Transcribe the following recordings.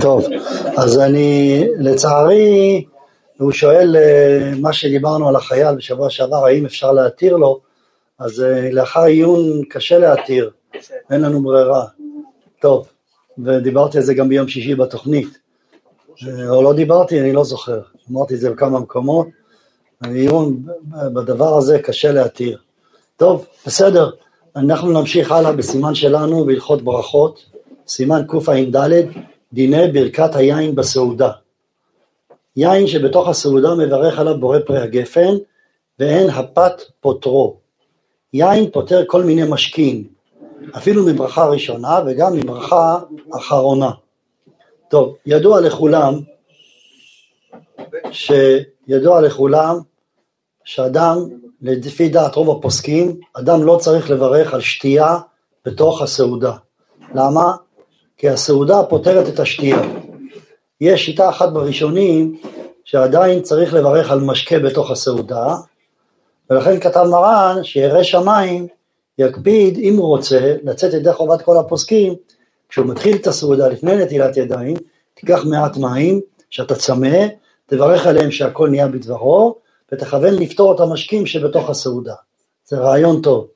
טוב, אז אני, לצערי, הוא שואל אה, מה שדיברנו על החייל בשבוע שעבר, האם אפשר להתיר לו, אז אה, לאחר עיון קשה להתיר, אין לנו ברירה. טוב, ודיברתי על זה גם ביום שישי בתוכנית, אה, או לא דיברתי, אני לא זוכר, אמרתי את זה בכמה מקומות, עיון בדבר הזה קשה להתיר. טוב, בסדר, אנחנו נמשיך הלאה בסימן שלנו בהלכות ברכות, סימן קע"ד, דיני ברכת היין בסעודה. יין שבתוך הסעודה מברך עליו בורא פרי הגפן, ואין הפת פותרו. יין פותר כל מיני משקים, אפילו מברכה ראשונה וגם מברכה אחרונה. טוב, ידוע לכולם, שידוע לכולם שאדם, לפי דעת רוב הפוסקים, אדם לא צריך לברך על שתייה בתוך הסעודה. למה? כי הסעודה פותרת את השתייה. יש שיטה אחת בראשונים שעדיין צריך לברך על משקה בתוך הסעודה, ולכן כתב מרן שירא שמיים יקפיד, אם הוא רוצה, לצאת ידי חובת כל הפוסקים, כשהוא מתחיל את הסעודה לפני נטילת ידיים, תיקח מעט מים, שאתה צמא, תברך עליהם שהכל נהיה בדברו, ותכוון לפתור את המשקים שבתוך הסעודה. זה רעיון טוב.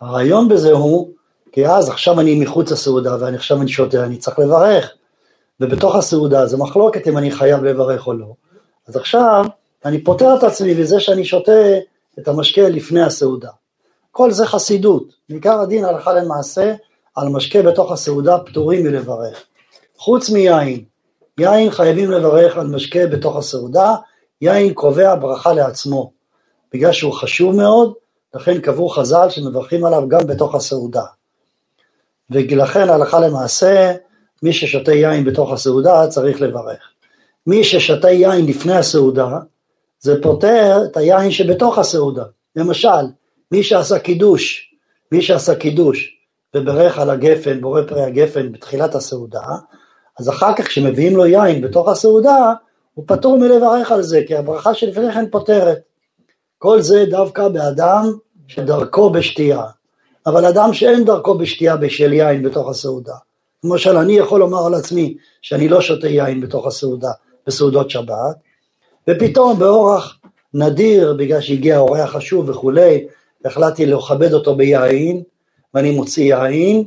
הרעיון בזה הוא כי אז עכשיו אני מחוץ לסעודה ואני עכשיו אני שותה, אני צריך לברך. ובתוך הסעודה זה מחלוקת אם אני חייב לברך או לא. אז עכשיו אני פוטר את עצמי בזה שאני שותה את המשקה לפני הסעודה. כל זה חסידות, בעיקר הדין הלכה למעשה על משקה בתוך הסעודה פטורים מלברך. חוץ מיין, יין חייבים לברך על משקה בתוך הסעודה, יין קובע ברכה לעצמו, בגלל שהוא חשוב מאוד, לכן קבעו חז"ל שמברכים עליו גם בתוך הסעודה. ולכן הלכה למעשה מי ששותה יין בתוך הסעודה צריך לברך. מי ששותה יין לפני הסעודה זה פותר את היין שבתוך הסעודה. למשל, מי שעשה קידוש, מי שעשה קידוש וברך על הגפן, בורא פרי הגפן בתחילת הסעודה, אז אחר כך כשמביאים לו יין בתוך הסעודה, הוא פטור מלברך על זה, כי הברכה שלפני כן פותרת. כל זה דווקא באדם שדרכו בשתייה. אבל אדם שאין דרכו בשתייה בשל יין בתוך הסעודה, למשל אני יכול לומר על עצמי שאני לא שותה יין בתוך הסעודה, בסעודות שבת, ופתאום באורח נדיר, בגלל שהגיע אורח חשוב וכולי, החלטתי לכבד אותו ביין, ואני מוציא יין,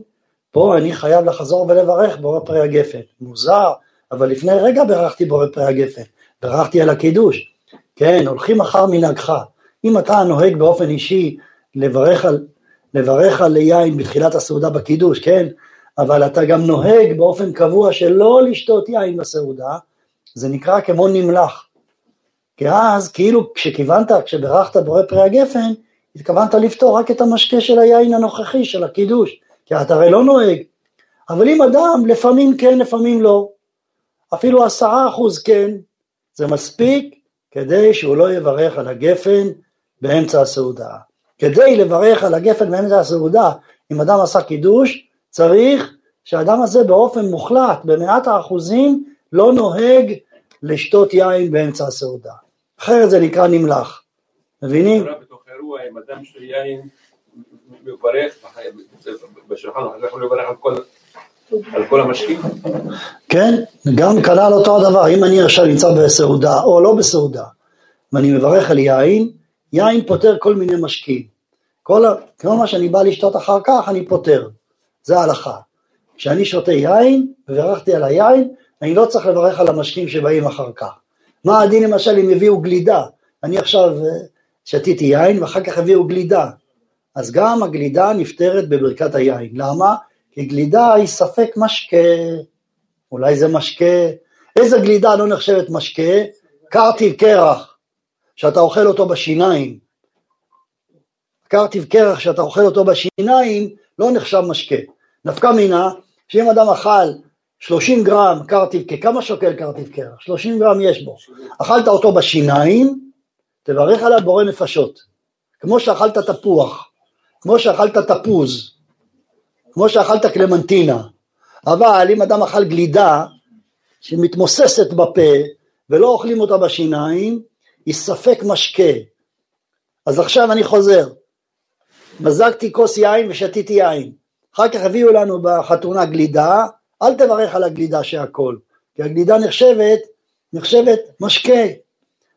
פה אני חייב לחזור ולברך בורא פרי הגפן. מוזר, אבל לפני רגע ברכתי בורא פרי הגפן, ברכתי על הקידוש. כן, הולכים אחר מנהגך. אם אתה נוהג באופן אישי לברך על לברך על יין בתחילת הסעודה בקידוש, כן? אבל אתה גם נוהג באופן קבוע שלא לשתות יין בסעודה, זה נקרא כמו נמלח. כי אז כאילו כשכיוונת, כשברכת בורא פרי הגפן, התכוונת לפתור רק את המשקה של היין הנוכחי, של הקידוש, כי אתה הרי לא נוהג. אבל אם אדם לפעמים כן, לפעמים לא, אפילו עשרה אחוז כן, זה מספיק כדי שהוא לא יברך על הגפן באמצע הסעודה. כדי לברך על הגפן באמצע הסעודה, אם אדם עשה קידוש, צריך שהאדם הזה באופן מוחלט, במאת האחוזים, לא נוהג לשתות יין באמצע הסעודה. אחרת זה נקרא נמלח. מבינים? בתוך אירוע, אם אדם שיין מברך בשולחן, יכול לברך על כל... על כל המשקים? כן, גם כנ"ל אותו הדבר, אם אני עכשיו נמצא בסעודה או לא בסעודה ואני מברך על יין, יין פותר כל מיני משקים. כל, כל מה שאני בא לשתות אחר כך אני פותר, זה ההלכה. כשאני שותה יין, וברכתי על היין, אני לא צריך לברך על המשקים שבאים אחר כך. מה הדין למשל אם הביאו גלידה? אני עכשיו אה, שתיתי יין ואחר כך הביאו גלידה. אז גם הגלידה נפתרת בברכת היין. למה? כי גלידה היא ספק משקה. אולי זה משקה. איזה גלידה לא נחשבת משקה? קרטיב קרח. שאתה אוכל אותו בשיניים. קרטיב קרח שאתה אוכל אותו בשיניים לא נחשב משקה. נפקא מינה שאם אדם אכל 30 גרם קרטיב, כמה שוקל קרטיב קרח? 30 גרם יש בו. אכלת אותו בשיניים, תברך עליו בורא נפשות. כמו שאכלת תפוח, כמו שאכלת תפוז, כמו שאכלת קלמנטינה. אבל אם אדם אכל גלידה שמתמוססת בפה ולא אוכלים אותה בשיניים, היא ספק משקה. אז עכשיו אני חוזר, מזגתי כוס יין ושתיתי יין, אחר כך הביאו לנו בחתונה גלידה, אל תברך על הגלידה שהכל, כי הגלידה נחשבת, נחשבת משקה.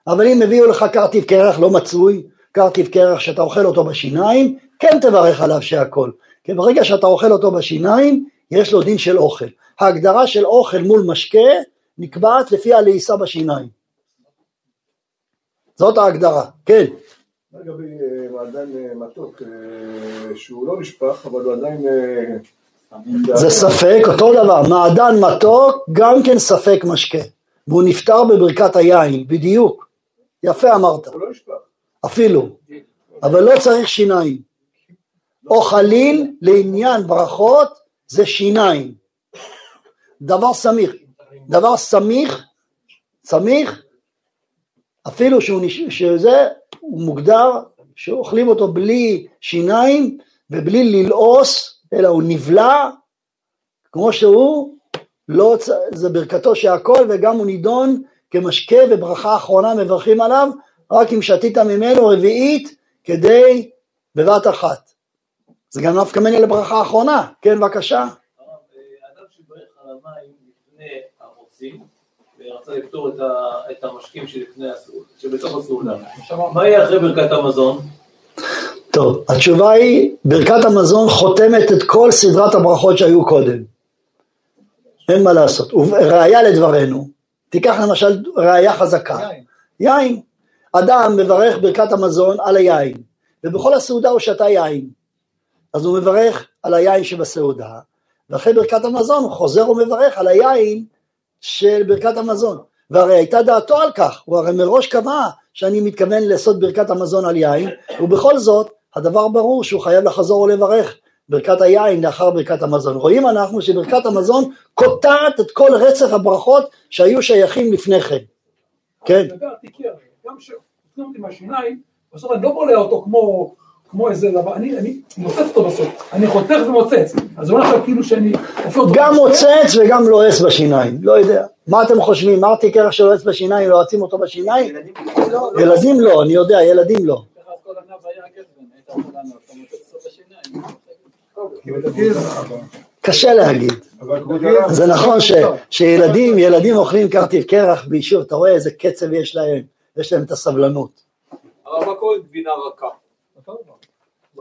אבל אם הביאו לך קרטיב קרח לא מצוי, קרטיב קרח שאתה אוכל אותו בשיניים, כן תברך עליו שהכל. כי ברגע שאתה אוכל אותו בשיניים, יש לו דין של אוכל. ההגדרה של אוכל מול משקה נקבעת לפי הלעיסה בשיניים. זאת ההגדרה, כן. לגבי אה, מעדן אה, מתוק, אה, שהוא לא נשפך, אבל הוא עדיין... זה ספק, אותו דבר, מעדן מתוק גם כן ספק משקה, והוא נפטר בברכת היין, בדיוק, יפה אמרת, הוא לא נשפך. אפילו, אבל לא צריך שיניים, או חליל לעניין ברכות זה שיניים, דבר סמיך, דבר סמיך, סמיך, אפילו שהוא נש... שזה, הוא מוגדר שאוכלים אותו בלי שיניים ובלי ללעוס, אלא הוא נבלע כמו שהוא, לא, זה ברכתו שהכל וגם הוא נידון כמשקה וברכה אחרונה מברכים עליו, רק אם שתית ממנו רביעית כדי בבת אחת. זה גם נפקא מני לברכה אחרונה, כן בבקשה. אדם שברך על המים לפני הרוצים ורצה לפתור את ה- את המשקים שלפני הסעודה, שבתוך הסעודה, מה יהיה אחרי ברכת המזון? טוב, התשובה היא, ברכת המזון חותמת את כל סדרת הברכות שהיו קודם. אין מה לעשות. ראיה לדברנו, תיקח למשל ראיה חזקה. יין. אדם מברך ברכת המזון על היין, ובכל הסעודה הוא שתה יין. אז הוא מברך על היין שבסעודה, ואחרי ברכת המזון הוא חוזר ומברך על היין של ברכת המזון. והרי הייתה דעתו על כך, הוא הרי מראש קבע שאני מתכוון לעשות ברכת המזון על יין, ובכל זאת הדבר ברור שהוא חייב לחזור ולברך ברכת היין לאחר ברכת המזון. רואים אנחנו שברכת המזון קוטעת את כל רצף הברכות שהיו שייכים לפני כן. כן, גם כשקנו אותי מהשיניים, בסוף אני לא בולע אותו כמו, כמו איזה דבר, אני, אני מוצץ אותו בסוף, אני חותך ומוצץ, אז זה לא נחשב כאילו שאני גם. מוצץ וגם לועס בשיניים, לא יודע. מה אתם חושבים, מרתי קרח שלועס בשיניים, לועצים אותו בשיניים? ילדים לא, אני יודע, ילדים לא. קשה להגיד. זה נכון שילדים, ילדים אוכלים קרטיב קרח ביישוב, אתה רואה איזה קצב יש להם, יש להם את הסבלנות. אבל מה קורה עם גבינה רכה?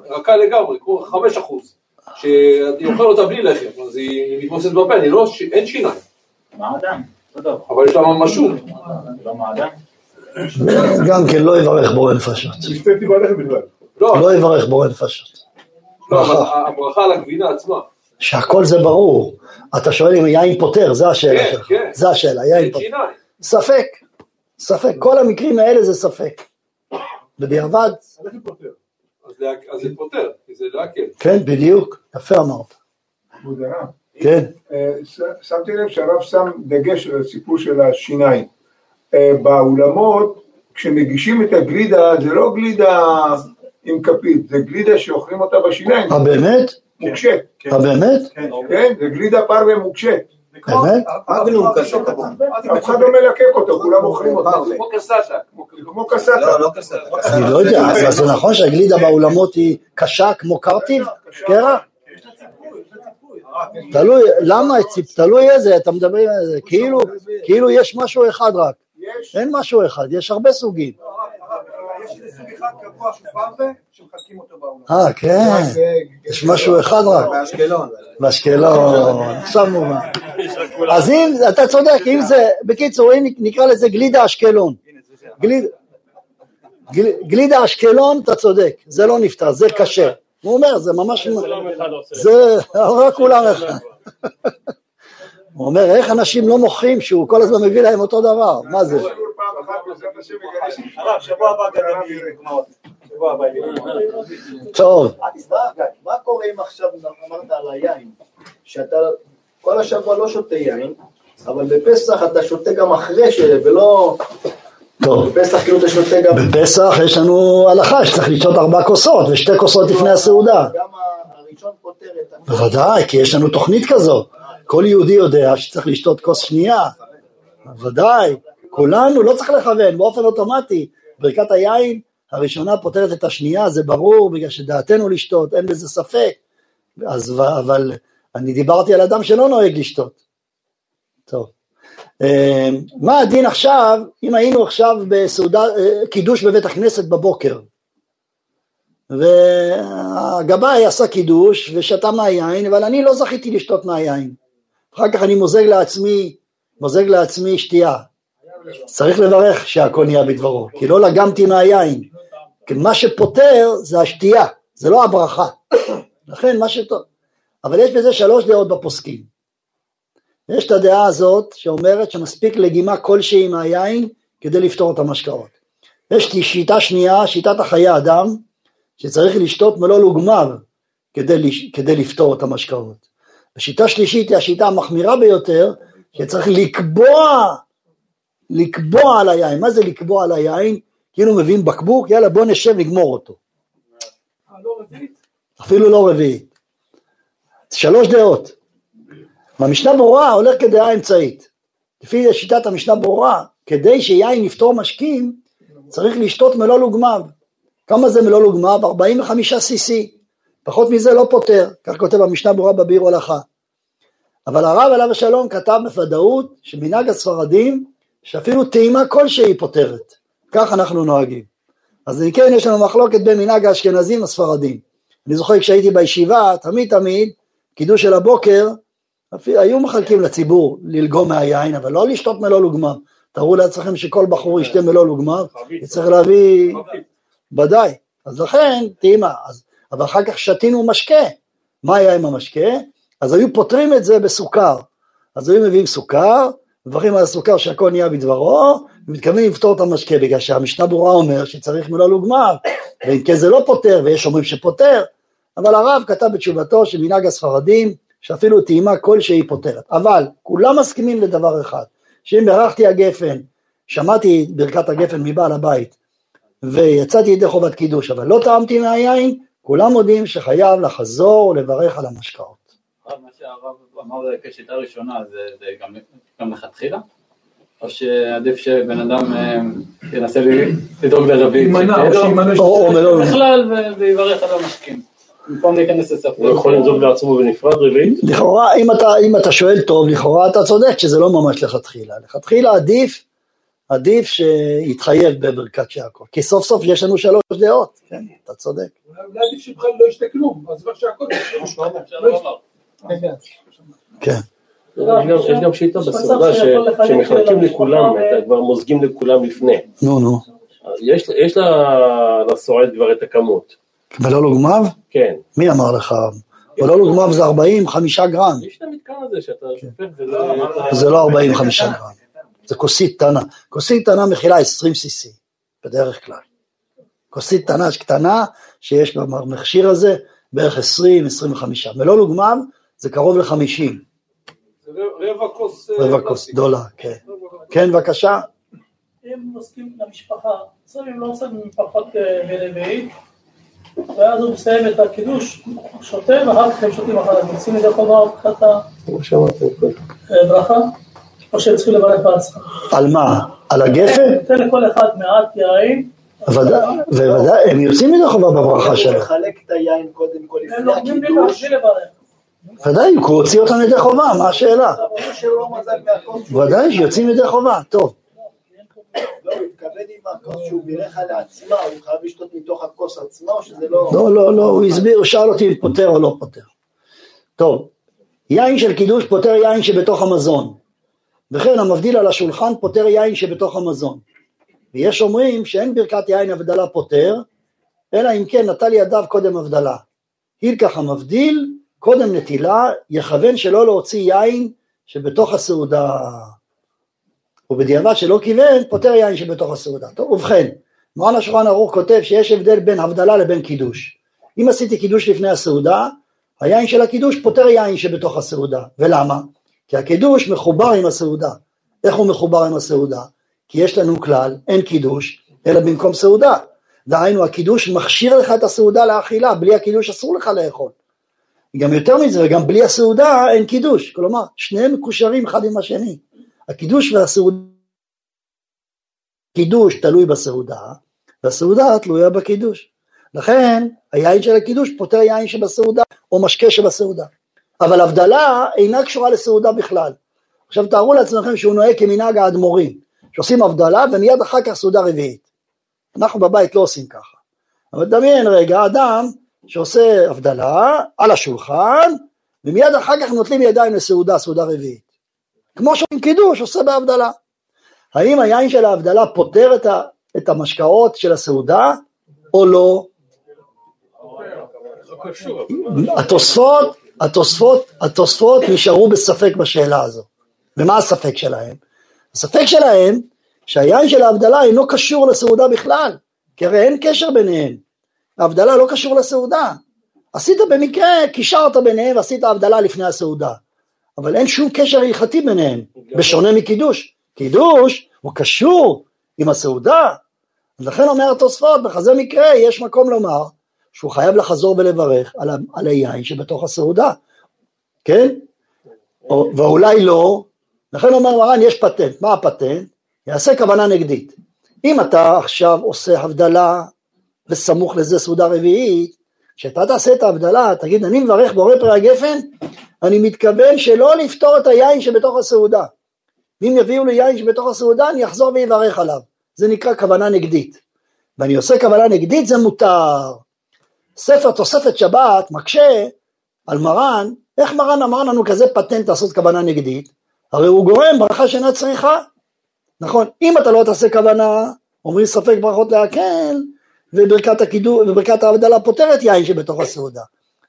רכה לגמרי, כמו חמש אחוז. שאני אוכל אותה בלי לחם, אז היא מתמוססת בפה, אני לא, ש- אין שיניים, מעדן, אותו אבל יש לה ממשות. לא מעדן. גם כן לא יברך בורא נפשות. לא, לא יברך בורא נפשות. לא, אבל הברכה על הגבינה עצמה. שהכל זה ברור. אתה שואל אם יין פותר, זה השאלה כן, שלך. כן. זה השאלה, יין פותר. ספק, ספק. כל המקרים האלה זה ספק. בדיעבד. אז זה פותר, כי זה להקל. כן, בדיוק, יפה אמרת. כבוד הרב, כן, אה, שמתי לב שהרב שם דגש על הסיפור של השיניים. אה, באולמות, כשמגישים את הגלידה, זה לא גלידה עם כפית, זה גלידה שאוכלים אותה בשיניים, אה באמת? מוקשת. אה באמת? כן, זה גלידה פרווה מוקשת. באמת? אגנום כזה קטן. אף אחד לא מלקק אותו, כולם אוכלים אותה. כמו קסטה. כמו- קסטה. לא, לא כזה. אני לא יודע, אז זה נכון שהגלידה באולמות היא קשה כמו קרטיב? קרח? תלוי, למה, תלוי איזה, אתה מדבר זה, כאילו, כאילו יש משהו אחד רק. אין משהו אחד, יש הרבה סוגים. יש איזה סוג אחד קבוע שהוא פרווה, שמחלקים אותו בעולם. אה, כן, יש משהו אחד רק, באשקלון. באשקלון, עכשיו מובן. אז אם, אתה צודק, אם זה, בקיצור, אם נקרא לזה גלידה אשקלון, גליד- גל- גלידה אשקלון, אתה צודק, זה לא נפתר, זה קשה. הוא אומר, זה ממש, זה רק כולם אחד. הוא אומר, איך אנשים לא מוכרים שהוא כל הזמן מביא להם אותו דבר, מה זה? הרב, שבוע הבא גם דוגמאות. טוב, מה קורה אם עכשיו אמרת על היין, שאתה כל השבוע לא שותה יין, אבל בפסח אתה שותה גם אחרי ש... ולא... טוב. בפסח כאילו אתה שותה גם... בפסח יש לנו הלכה שצריך לשתות ארבע כוסות ושתי כוסות לפני הסעודה. גם הראשון פותר את. בוודאי, כי יש לנו תוכנית כזו. כל יהודי יודע שצריך לשתות כוס שנייה. בוודאי, כולנו, לא צריך לכוון, באופן אוטומטי. ברכת היין הראשונה פותרת את השנייה, זה ברור, בגלל שדעתנו לשתות, אין בזה ספק. אז, אבל, אני דיברתי על אדם שלא נוהג לשתות. טוב. אה, מה הדין עכשיו, אם היינו עכשיו בסעודה, אה, קידוש בבית הכנסת בבוקר, והגבאי עשה קידוש ושתה מהיין, אבל אני לא זכיתי לשתות מהיין. אחר כך אני מוזג לעצמי, מוזג לעצמי שתייה. צריך לברך שהכל נהיה בדברו, כי לא לגמתי מהיין. כי מה שפותר זה השתייה, זה לא הברכה. לכן מה שטוב. אבל יש בזה שלוש דעות בפוסקים. יש את הדעה הזאת שאומרת שמספיק לגימה כלשהי מהיין כדי לפתור את המשקאות. יש שיטה שנייה, שיטת החיי אדם, שצריך לשתות מלוא לוגמיו כדי, כדי לפתור את המשקאות. השיטה שלישית היא השיטה המחמירה ביותר, שצריך לקבוע, לקבוע על היין. מה זה לקבוע על היין? כאילו מביאים בקבוק, יאללה בוא נשב נגמור אותו. אפילו לא רביעית. שלוש דעות. במשנה ברורה הולך כדעה אמצעית. לפי שיטת המשנה ברורה, כדי שיין יפתור משקים, צריך לשתות מלוא לוגמיו. כמה זה מלוא לוגמיו? 45 cc. פחות מזה לא פותר, כך כותב המשנה ברורה בביר הולכה. אבל הרב עליו השלום כתב בוודאות שמנהג הספרדים שאפילו טעימה כלשהי פותרת, כך אנחנו נוהגים. אז אם כן יש לנו מחלוקת בין מנהג האשכנזים לספרדים. אני זוכר כשהייתי בישיבה, תמיד תמיד, קידוש של הבוקר, אפילו, היו מחלקים לציבור ללגום מהיין, אבל לא לשתות מלוא לוגמר. תארו לעצמכם שכל בחור ישתה מלוא לוגמר, יצטרך להביא, ודאי. אז לכן, טעימה. אבל אחר כך שתינו משקה. מה היה עם המשקה? אז היו פותרים את זה בסוכר. אז היו מביאים סוכר, מברכים על הסוכר שהכל נהיה בדברו, ומתכוונים לפתור את המשקה, בגלל שהמשנה ברורה אומר שצריך מלוא לוגמר, ואם כן זה לא פותר, ויש אומרים שפותר, אבל הרב כתב בתשובתו שמנהג הספרדים, שאפילו טעימה כלשהי פותרת. אבל כולם מסכימים לדבר אחד, שאם בירכתי הגפן, שמעתי ברכת הגפן מבעל הבית, ויצאתי ידי חובת קידוש, אבל לא טעמתי מהיין, כולם מודים שחייב לחזור ולברך על המשקאות. מה שהרב אמר כשיטה ראשונה זה, זה גם, גם לכתחילה? או שעדיף שבן אדם אה, ינסה לדאוג לרביעית? לא- בכלל ויברך על המשקים. במקום להיכנס לספר. הוא יכול למזוג לעצמו בנפרד רביעית? לכאורה, אם אתה, אם אתה שואל טוב, לכאורה אתה צודק שזה לא ממש לכתחילה. לכתחילה עדיף, עדיף שיתחייב בברכת שיעקב. כי סוף סוף יש לנו שלוש דעות, כן, אתה צודק. אולי עדיף שבכלל לא ישתה כלום, אז בבקשה שהכל כן. יש גם שיטה בסעודה שמחלקים לכולם, כבר מוזגים לכולם לפני. נו נו. יש לסועד כבר את הכמות. ולא לוגמיו? כן. מי אמר לך? ולא לוגמיו זה 45 גרם. יש את המתקן הזה שאתה כן. שופט ולא... זה לא 45 גרם. זה כוסית קטנה. כוסית קטנה מכילה 20 cc, בדרך כלל. כוסית קטנה קטנה שיש במכשיר הזה בערך 20-25. מלוא לוגמיו זה קרוב ל-50. זה רבע כוס... אה, רבע כוס דולר, כן. כן, בבקשה. אם מסכים למשפחה, שמים לא שמים פחות ברביעית, ואז הוא מסיים את הקידוש, שותה, ואחר כך הם שותים אחריו, יוצאים ידי חובה מבחינת הברכה, או שהם צריכים לברך בעצמם. על מה? על הגפן? תן לכל אחד מעט יין. בוודאי, הם יוצאים ידי חובה בברכה שלהם. מחלק את היין קודם כל הם לפני לומדים הקידוש. ודאי, הוא הוציא אותם ידי חובה, מה השאלה? ודאי שיוצאים ידי חובה, טוב. לא, הוא התכוון עם הכוס שהוא בירך עליה עצמה, הוא חייב לשתות מתוך הכוס עצמה, או שזה לא... לא, לא, לא, הוא הסביר, הוא שאל אותי אם פותר או לא פותר. טוב, יין של קידוש פותר יין שבתוך המזון. וכן המבדיל על השולחן פותר יין שבתוך המזון. ויש אומרים שאין ברכת יין הבדלה פותר, אלא אם כן נטל ידיו קודם הבדלה. הילקח המבדיל, קודם נטילה, יכוון שלא להוציא יין שבתוך הסעודה. ובדיעבד שלא כיוון, פותר יין שבתוך הסעודה. טוב, ובכן, מרן השולחן ערוך כותב שיש הבדל בין הבדלה לבין קידוש. אם עשיתי קידוש לפני הסעודה, היין של הקידוש פותר יין שבתוך הסעודה. ולמה? כי הקידוש מחובר עם הסעודה. איך הוא מחובר עם הסעודה? כי יש לנו כלל, אין קידוש, אלא במקום סעודה. דהיינו, הקידוש מכשיר לך את הסעודה לאכילה, בלי הקידוש אסור לך לאכול. גם יותר מזה, וגם בלי הסעודה אין קידוש. כלומר, שניהם מקושרים אחד עם השני. הקידוש והסעודה, קידוש תלוי בסעודה, והסעודה תלויה בקידוש. לכן, היין של הקידוש פותר יין שבסעודה, או משקה שבסעודה. אבל הבדלה אינה קשורה לסעודה בכלל. עכשיו תארו לעצמכם שהוא נוהג כמנהג האדמו"רים, שעושים הבדלה ומיד אחר כך סעודה רביעית. אנחנו בבית לא עושים ככה. אבל דמיין רגע, אדם שעושה הבדלה על השולחן, ומיד אחר כך נוטלים ידיים לסעודה, סעודה רביעית. כמו שעם קידוש עושה בהבדלה. האם היין של ההבדלה פותר את, ה, את המשקאות של הסעודה או לא? התוספות, התוספות, התוספות נשארו בספק בשאלה הזו. ומה הספק שלהם? הספק שלהם שהיין של ההבדלה אינו קשור לסעודה בכלל, כי הרי אין קשר ביניהם. ההבדלה לא קשור לסעודה. עשית במקרה, קישרת ביניהם ועשית הבדלה לפני הסעודה. אבל אין שום קשר הלכתי ביניהם, בשונה מקידוש. קידוש הוא קשור עם הסעודה. אז לכן אומר התוספות, בכזה מקרה יש מקום לומר שהוא חייב לחזור ולברך על, על היין שבתוך הסעודה, כן? או, ואולי לא, לכן אומר מרן יש פטנט, מה הפטנט? יעשה כוונה נגדית. אם אתה עכשיו עושה הבדלה וסמוך לזה סעודה רביעית, כשאתה תעשה את ההבדלה, תגיד אני מברך בורא פרי הגפן, אני מתכוון שלא לפתור את היין שבתוך הסעודה. ואם יביאו לי יין שבתוך הסעודה, אני אחזור ויברך עליו. זה נקרא כוונה נגדית. ואני עושה כוונה נגדית, זה מותר. ספר תוספת שבת מקשה על מרן, איך מרן אמר לנו כזה פטנט לעשות כוונה נגדית? הרי הוא גורם ברכה שאינה צריכה. נכון, אם אתה לא תעשה כוונה, אומרים ספק ברכות להקל, וברכת הקידום, וברכת ההבדלה פותרת יין שבתוך הסעודה.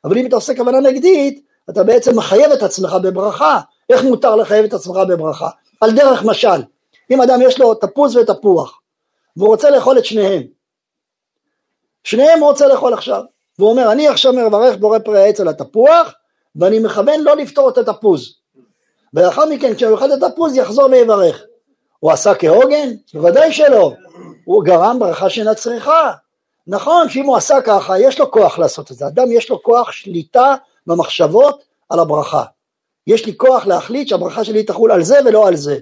אבל אם אתה עושה כוונה נגדית, אתה בעצם מחייב את עצמך בברכה. איך מותר לחייב את עצמך בברכה? על דרך משל, אם אדם יש לו תפוז ותפוח, והוא רוצה לאכול את שניהם, שניהם רוצה לאכול עכשיו, והוא אומר אני עכשיו מברך בורא פרי העץ על התפוח, ואני מכוון לא לפתור את התפוז, ולאחר מכן כשהוא יאכל את התפוז יחזור ויברך. הוא עשה כהוגן? בוודאי שלא. הוא גרם ברכה שאינה צריכה. נכון שאם הוא עשה ככה יש לו כוח לעשות את זה. אדם יש לו כוח שליטה במחשבות על הברכה. יש לי כוח להחליט שהברכה שלי תחול על זה ולא על זה.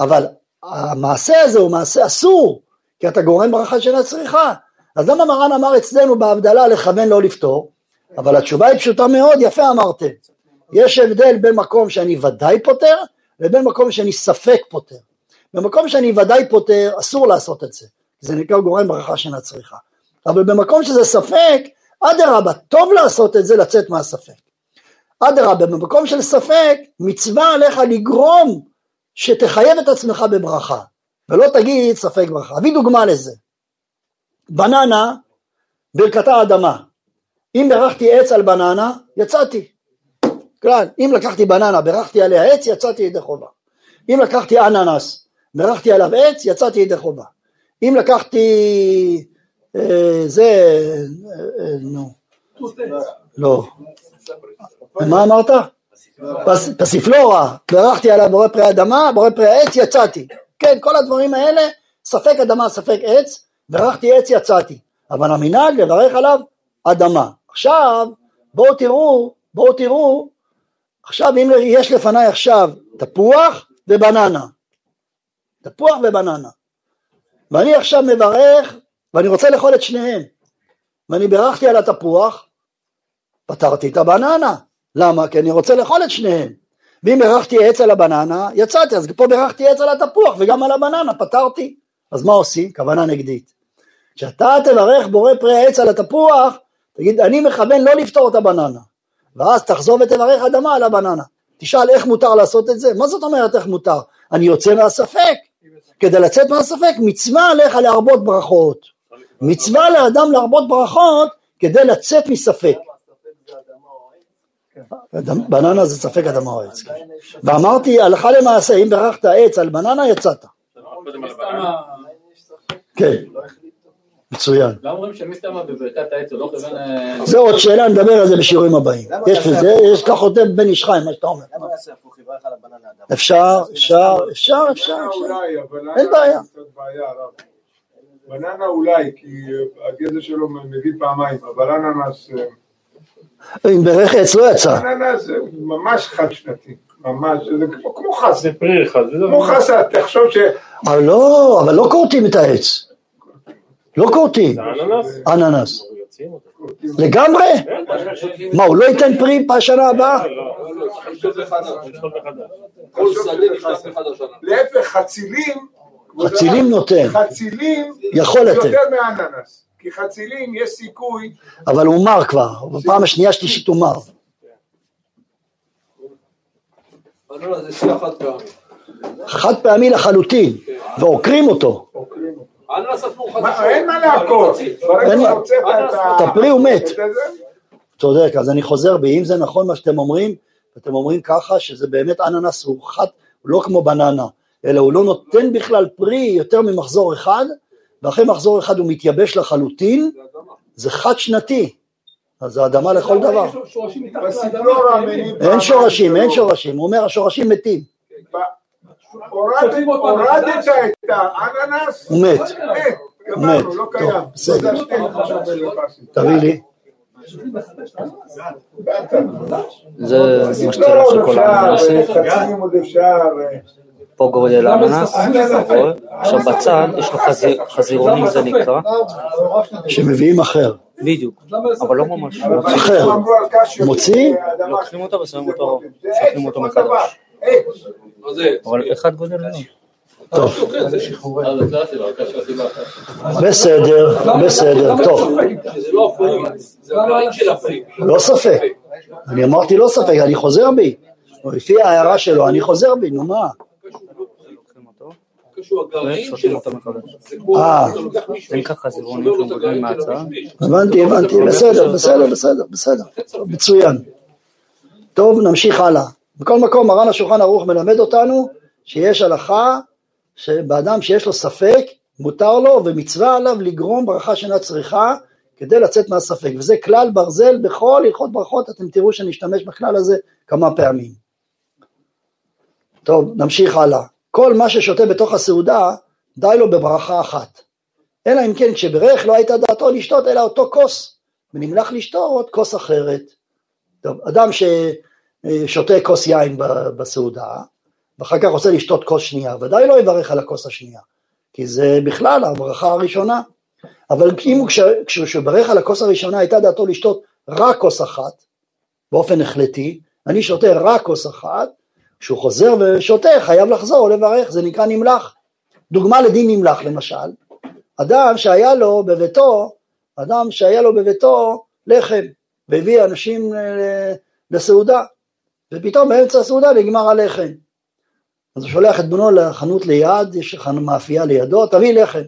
אבל המעשה הזה הוא מעשה אסור, כי אתה גורם ברכה שאינה צריכה. אז למה מרן אמר אצלנו בהבדלה לכוון לא לפתור? אבל התשובה היא פשוטה מאוד, יפה אמרתם. יש הבדל בין מקום שאני ודאי פותר לבין מקום שאני ספק פותר. במקום שאני ודאי פותר אסור לעשות את זה, זה נקרא גורם ברכה שאינה צריכה. אבל במקום שזה ספק, אדרבה, טוב לעשות את זה לצאת מהספק. אדרבה, במקום של ספק, מצווה עליך לגרום שתחייב את עצמך בברכה, ולא תגיד ספק ברכה. אביא דוגמה לזה. בננה, ברכתה אדמה. אם ברכתי עץ על בננה, יצאתי. כלל, אם לקחתי בננה, ברכתי עליה עץ, יצאתי ידי חובה. אם לקחתי אננס, ברכתי עליו עץ, יצאתי ידי חובה. אם לקחתי אה, זה, אה, אה, נו, לא. מה אמרת? פס, פסיפלורה, ברכתי עליו בורא פרי אדמה, בורא פרי העץ, יצאתי. כן, כל הדברים האלה, ספק אדמה, ספק עץ, ברכתי עץ, יצאתי. אבל המנהג לברך עליו אדמה. עכשיו, בואו תראו, בואו תראו עכשיו אם יש לפניי עכשיו תפוח ובננה, תפוח ובננה, ואני עכשיו מברך ואני רוצה לאכול את שניהם, ואני בירכתי על התפוח, פתרתי את הבננה, למה? כי אני רוצה לאכול את שניהם, ואם בירכתי עץ על הבננה, יצאתי, אז פה בירכתי עץ על התפוח וגם על הבננה, פתרתי, אז מה עושים? כוונה נגדית. כשאתה תברך בורא פרי העץ על התפוח, תגיד אני מכוון לא לפתור את הבננה, ואז תחזור ותברך אדמה על הבננה. תשאל איך מותר לעשות את זה? מה זאת אומרת איך מותר? אני יוצא מהספק. כדי לצאת מהספק מצווה עליך להרבות ברכות. מצווה לאדם להרבות ברכות כדי לצאת מספק. בננה זה ספק אדמה או עץ. ואמרתי הלכה למעשה אם ברכת עץ על בננה יצאת. כן. מצוין. לא אומרים שמסתמה בברכת העץ הוא לא כיוון... זה עוד שאלה, נדבר על זה בשיעורים הבאים. יש כך כותב בן איש חיים, מה שאתה אומר. אפשר, אפשר, אפשר, אפשר, אין בעיה. בננה אולי, כי הגזע שלו מביא פעמיים, אבל אננס... אם ברך עץ לא יצא. אננס זה ממש חד שנתי. ממש, זה כמו חסה. זה פרי אחד. כמו חסה, תחשוב ש... אבל לא, אבל לא כורתים את העץ. לא כורתים. זה אננס? אננס. לגמרי? מה, הוא לא ייתן פרי בשנה הבאה? להפך, חצילים, חצילים נותן, חצילים יכול לתת. יותר מאננס, כי חצילים יש סיכוי, אבל הוא מר כבר, בפעם השנייה שלישית הוא מר. חד פעמי לחלוטין, ועוקרים אותו. אין מה אין- שהוצאת את הפרי הוא מת. צודק, אז אני חוזר בי, אם זה נכון מה שאתם אומרים, אתם אומרים ככה שזה באמת אננס הוא חד, הוא לא כמו בננה, אלא הוא לא נותן בכלל פרי יותר ממחזור אחד, ואחרי מחזור אחד הוא מתייבש לחלוטין, זה חד שנתי, אז זה אדמה לכל דבר. אין שורשים, אין שורשים, הוא אומר השורשים מתים, הורדת. את האננס, הוא מת, מת, לא טוב, קיים. בסדר. תביא לי. זה מה עוד שכל האננסים, פה גודל האננס? עכשיו בצד יש לו חזיר- חזירונים זה נקרא, שמביאים אחר, בדיוק? אבל לא ממש, אחר. מוציא? אה. לוקחים אותו ושמים אותו, שמים עץ אותו. מחדש, זה? אבל אחד גודל לא. טוב, קשה סיבה אחת. בסדר, בסדר, טוב, לא. לא ספק, אני אמרתי לא ספק, אני חוזר בי, לפי ההערה שלו, אני חוזר בי, נו מה, אה. הבנתי, הבנתי, בסדר, בסדר, בסדר, בסדר, מצוין. טוב, נמשיך הלאה. בכל מקום מרן השולחן ערוך מלמד אותנו שיש הלכה שבאדם שיש לו ספק, מותר לו ומצווה עליו לגרום ברכה שאינה צריכה כדי לצאת מהספק, וזה כלל ברזל בכל הלכות ברכות, אתם תראו שנשתמש בכלל הזה כמה פעמים. טוב, נמשיך הלאה. כל מה ששותה בתוך הסעודה, די לו בברכה אחת. אלא אם כן כשברך לא הייתה דעתו לשתות אלא אותו כוס, ונמלך לשתות כוס אחרת. טוב, אדם ששותה כוס יין בסעודה, ואחר כך רוצה לשתות כוס שנייה, ודאי לא יברך על הכוס השנייה, כי זה בכלל הברכה הראשונה. אבל אם הוא, כש- כשהוא ברך על הכוס הראשונה הייתה דעתו לשתות רק כוס אחת, באופן החלטי, אני שותה רק כוס אחת, כשהוא חוזר ושותה חייב לחזור לברך, זה נקרא נמלח. דוגמה לדין נמלח למשל, אדם שהיה לו בביתו, אדם שהיה לו בביתו לחם, והביא אנשים אה, לסעודה, ופתאום באמצע הסעודה נגמר הלחם. אז הוא שולח את בנו לחנות ליד, יש מאפייה לידו, תביא לחם.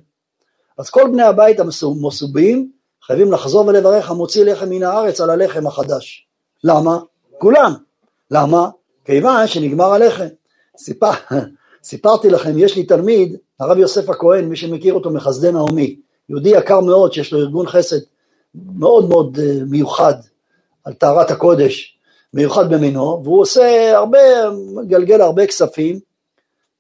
אז כל בני הבית המסובים חייבים לחזור ולברך המוציא לחם מן הארץ על הלחם החדש. למה? כולם. למה? כיוון שנגמר הלחם. סיפר, סיפרתי לכם, יש לי תלמיד, הרב יוסף הכהן, מי שמכיר אותו מחסדי נעמי, יהודי יקר מאוד שיש לו ארגון חסד מאוד מאוד אה, מיוחד על טהרת הקודש, מיוחד במינו, והוא עושה הרבה, מגלגל הרבה כספים,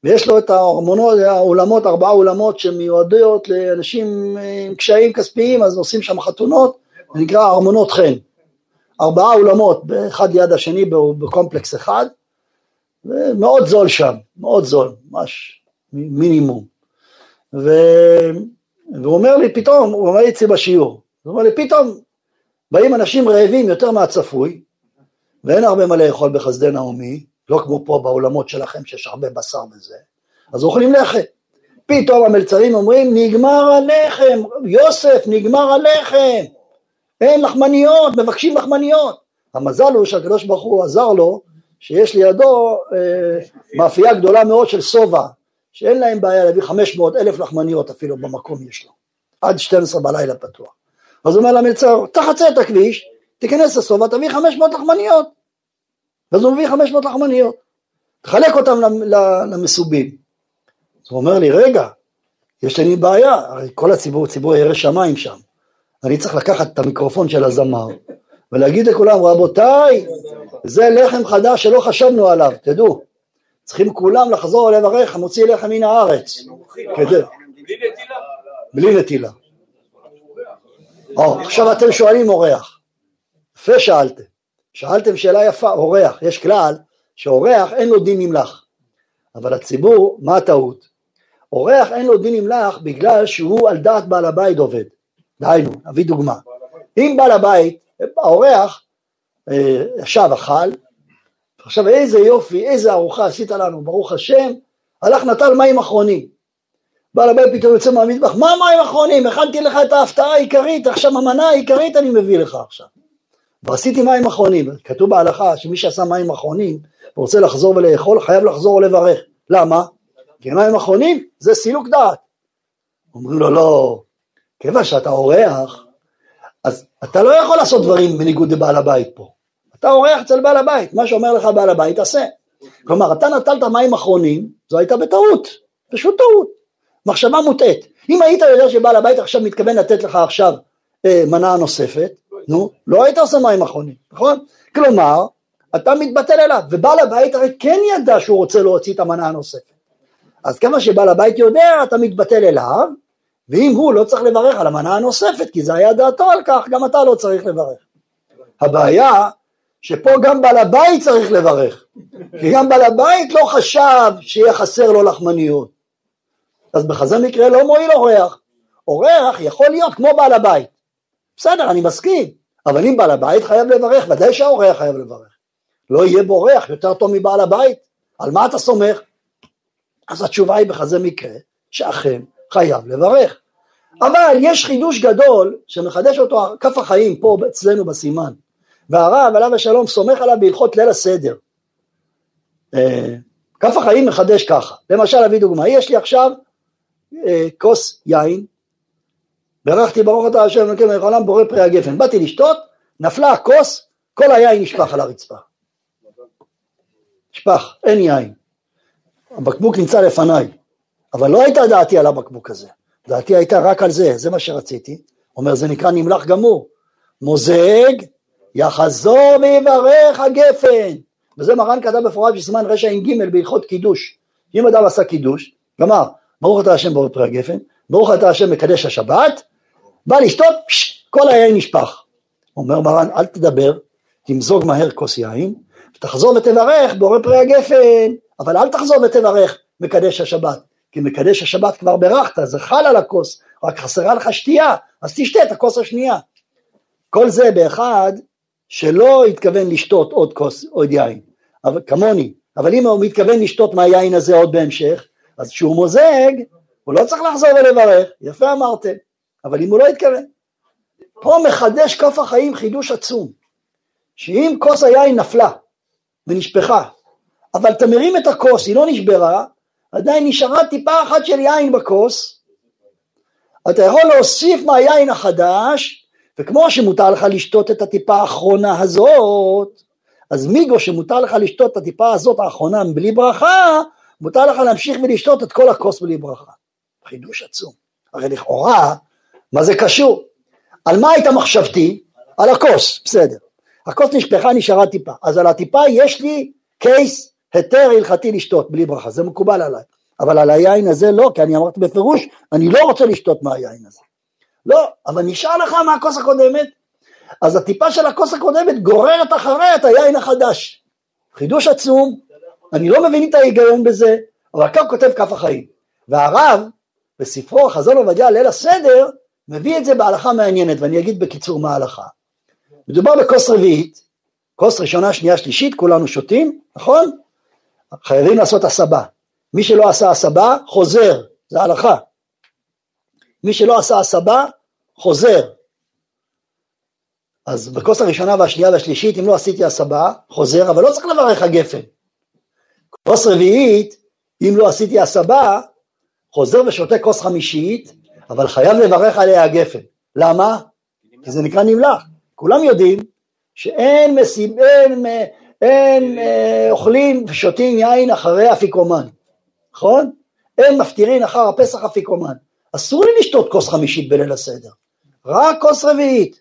ויש לו את הארמונות, האולמות, ארבעה אולמות שמיועדות לאנשים עם קשיים כספיים, אז עושים שם חתונות, זה נקרא ארמונות חן. ארבעה אולמות, אחד ליד השני בקומפלקס אחד, ומאוד זול שם, מאוד זול, ממש מינימום. ו... והוא אומר לי פתאום, הוא אומר לי אצלי בשיעור, הוא אומר לי פתאום באים אנשים רעבים יותר מהצפוי, ואין הרבה מה לאכול בחסדי נעמי, לא כמו פה בעולמות שלכם שיש הרבה בשר וזה, אז אוכלים לחם. פתאום המלצרים אומרים נגמר הלחם, יוסף נגמר הלחם, אין לחמניות, מבקשים לחמניות. המזל הוא שהקדוש ברוך הוא עזר לו שיש לידו אה, מאפייה גדולה מאוד של שובע, שאין להם בעיה להביא 500 אלף לחמניות אפילו במקום יש לו, עד 12 בלילה פתוח. אז הוא אומר למלצר, תחצה את הכביש, תיכנס לשובע, תביא 500 לחמניות. אז הוא מביא 500 לחמניות, תחלק אותם למסובים. אז הוא אומר לי, רגע, יש לי בעיה, הרי כל הציבור, ציבור ירא שמיים שם. אני צריך לקחת את המיקרופון של הזמר ולהגיד לכולם, רבותיי, זה לחם חדש שלא חשבנו עליו, תדעו. צריכים כולם לחזור לברך המוציא לחם מן הארץ. כדי... בלי נטילה. או, עכשיו אתם שואלים אורח. יפה שאלתם. שאלתם שאלה יפה, אורח. יש כלל שאורח אין לו דין נמלח. אבל הציבור, מה הטעות? אורח אין לו דין נמלח בגלל שהוא על דעת בעל הבית עובד. דהיינו, נביא דוגמה. אם בעל הבית, האורח, אה, ישב אכל, עכשיו איזה יופי, איזה ארוחה עשית לנו, ברוך השם, הלך נטל מים אחרונים. בעל הבית פתאום יוצא מהמטבח, מה מים אחרונים? הכנתי לך את ההפתעה העיקרית, עכשיו המנה העיקרית אני מביא לך עכשיו. ועשיתי מים אחרונים, כתוב בהלכה שמי שעשה מים אחרונים ורוצה לחזור ולאכול חייב לחזור ולברך, למה? כי מים אחרונים זה סילוק דעת. אומרים לו לא, כיוון שאתה אורח, אז אתה לא יכול לעשות דברים בניגוד לבעל הבית פה. אתה אורח אצל בעל הבית, מה שאומר לך בעל הבית תעשה. כלומר, אתה נטלת מים אחרונים, זו הייתה בטעות, פשוט טעות, מחשבה מוטעית. אם היית יודע שבעל הבית עכשיו מתכוון לתת לך עכשיו אה, מנה נוספת, נו, לא היית עושה מים אחרונים, נכון? כלומר, אתה מתבטל אליו, ובעל הבית הרי כן ידע שהוא רוצה להוציא את המנה הנוספת. אז כמה שבעל הבית יודע, אתה מתבטל אליו, ואם הוא לא צריך לברך על המנה הנוספת, כי זה היה דעתו על כך, גם אתה לא צריך לברך. הבעיה שפה גם בעל הבית צריך לברך, כי גם בעל הבית לא חשב שיהיה חסר לו לחמניות. אז בכזה מקרה לא מועיל אורח. אורח יכול להיות כמו בעל הבית. בסדר, אני מסכים, אבל אם בעל הבית חייב לברך, ודאי שהאורח חייב לברך. לא יהיה בורח יותר טוב מבעל הבית, על מה אתה סומך? אז התשובה היא בכזה מקרה, שאכן חייב לברך. אבל יש חידוש גדול שמחדש אותו כף החיים פה אצלנו בסימן. והרב עליו השלום סומך עליו בהלכות ליל הסדר. אה, כף החיים מחדש ככה, למשל אביא דוגמה, יש לי עכשיו אה, כוס יין, ברכתי ברוך אתה השם אלוקים מלך העולם בורא פרי הגפן, באתי לשתות, נפלה הכוס, כל היין נשפך על הרצפה. נשפך, אין יין. הבקבוק נמצא לפניי, אבל לא הייתה דעתי על הבקבוק הזה, דעתי הייתה רק על זה, זה מה שרציתי. אומר זה נקרא נמלח גמור, מוזג יחזור ויברך הגפן. וזה מרן כתב בפורש בסימן רע"ג בהלכות קידוש. אם אדם עשה קידוש, גמר, ברוך אתה השם ברוך פרי הגפן, ברוך אתה השם מקדש השבת, בא לשתות, פש, כל היין נשפך. אומר מרן, אל תדבר, תמזוג מהר כוס יין, ותחזור ותברך בורא פרי הגפן, אבל אל תחזור ותברך מקדש השבת, כי מקדש השבת כבר ברכת, זה חל על הכוס, רק חסרה לך שתייה, אז תשתה את הכוס השנייה. כל זה באחד שלא התכוון לשתות עוד כוס, עוד יין, אבל, כמוני, אבל אם הוא מתכוון לשתות מהיין הזה עוד בהמשך, אז כשהוא מוזג, הוא לא צריך לחזור ולברך, יפה אמרתם, אבל אם הוא לא התכוון. פה מחדש כף החיים חידוש עצום, שאם כוס היין נפלה ונשפכה, אבל אתה מרים את הכוס, היא לא נשברה, עדיין נשארה טיפה אחת של יין בכוס, אתה יכול להוסיף מהיין החדש וכמו שמותר לך לשתות את הטיפה האחרונה הזאת, אז מיגו שמותר לך לשתות את הטיפה הזאת האחרונה בלי ברכה, מותר לך להמשיך ולשתות את כל הכוס בלי ברכה. חידוש עצום. הרי לכאורה, מה זה קשור? על מה היית מחשבתי? על הכוס, בסדר. הכוס נשפכה, נשארה טיפה. אז על הטיפה יש לי קייס היתר הלכתי לשתות בלי ברכה, זה מקובל עליי. אבל על היין הזה לא, כי אני אמרתי בפירוש, אני לא רוצה לשתות מהיין הזה. לא, אבל נשאר לך מהכוס הקודמת, אז הטיפה של הכוס הקודמת גוררת אחריה את היין החדש. חידוש עצום, אני לא מבין את ההיגיון בזה, אבל כאן כותב כף החיים. והרב, בספרו חזון עובדיה ליל הסדר, מביא את זה בהלכה מעניינת, ואני אגיד בקיצור מה ההלכה. מדובר בכוס רביעית, כוס ראשונה, שנייה, שלישית, כולנו שותים, נכון? חייבים לעשות הסבה. מי שלא עשה הסבה, חוזר, זה הלכה. מי שלא עשה הסבה, חוזר. אז בכוס הראשונה והשנייה והשלישית, אם לא עשיתי הסבה, חוזר, אבל לא צריך לברך הגפן. כוס רביעית, אם לא עשיתי הסבה, חוזר ושותה כוס חמישית, אבל חייב לברך עליה הגפן. למה? כי זה נקרא נמלח. כולם יודעים שאין אין, אין, אין אה, אוכלים ושותים יין אחרי אפיקומן, נכון? אין מפטירין אחר הפסח אפיקומן. אסור לי לשתות כוס חמישית בליל הסדר, רק כוס רביעית.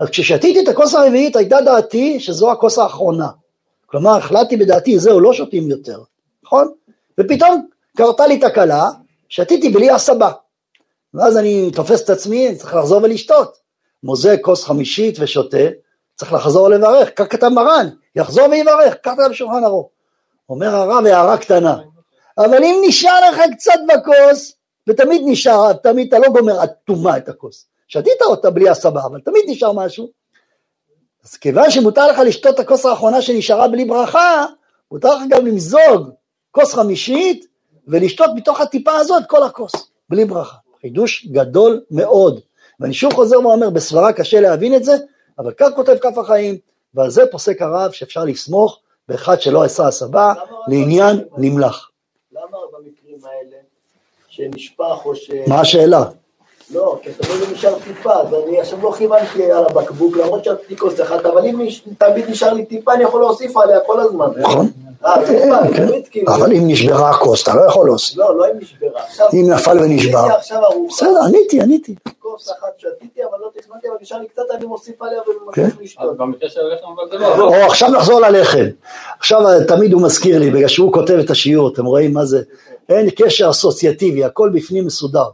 אז כששתיתי את הכוס הרביעית הייתה דעתי שזו הכוס האחרונה. כלומר החלטתי בדעתי זהו לא שותים יותר, נכון? ופתאום קרתה לי תקלה, שתיתי בלי הסבה. ואז אני תופס את עצמי, צריך לחזור ולשתות. מוזג כוס חמישית ושותה, צריך לחזור לברך, כך כתב מרן, יחזור ויברך, כך כתב בשולחן ערוך. אומר הרב הערה קטנה, אבל אם נשאר לך קצת בכוס, ותמיד נשאר, תמיד אתה לא גומר עד טומאה את הכוס. שתית אותה בלי הסבה, אבל תמיד נשאר משהו. אז כיוון שמותר לך לשתות את הכוס האחרונה שנשארה בלי ברכה, מותר לך גם למזוג כוס חמישית ולשתות מתוך הטיפה הזאת כל הכוס, בלי ברכה. חידוש גדול מאוד. ואני שוב חוזר ואומר, בסברה קשה להבין את זה, אבל כך כותב כף החיים, ועל זה פוסק הרב שאפשר לסמוך באחד שלא עשה הסבה לעניין נמלח. למה במקרים האלה, שנשפך או ש... מה השאלה? לא, כי תמיד נשאר טיפה, אז אני עכשיו לא כיוונתי על הבקבוק, למרות שרציתי כוס אחת, אבל אם תמיד נשאר לי טיפה, אני יכול להוסיף עליה כל הזמן. נכון. אה, טיפה, כן. תמיד כאילו. אבל אם נשברה הכוס, אתה לא יכול להוסיף. לא, לא אם נשברה. אם נפל ונשבר. בסדר, עניתי, עניתי. כוס אחת שתיתי, אבל לא תכננתי, אבל נשאר לי קצת, אני מוסיף עליה כן. וממשיך לשתות. לא. או עכשיו נחזור ללחם. עכשיו תמיד הוא מזכיר לי, בגלל שהוא כותב את השיעור, אתם רואים מה זה? אין קשר אסוציאטיבי, הכל בפנים מסודר.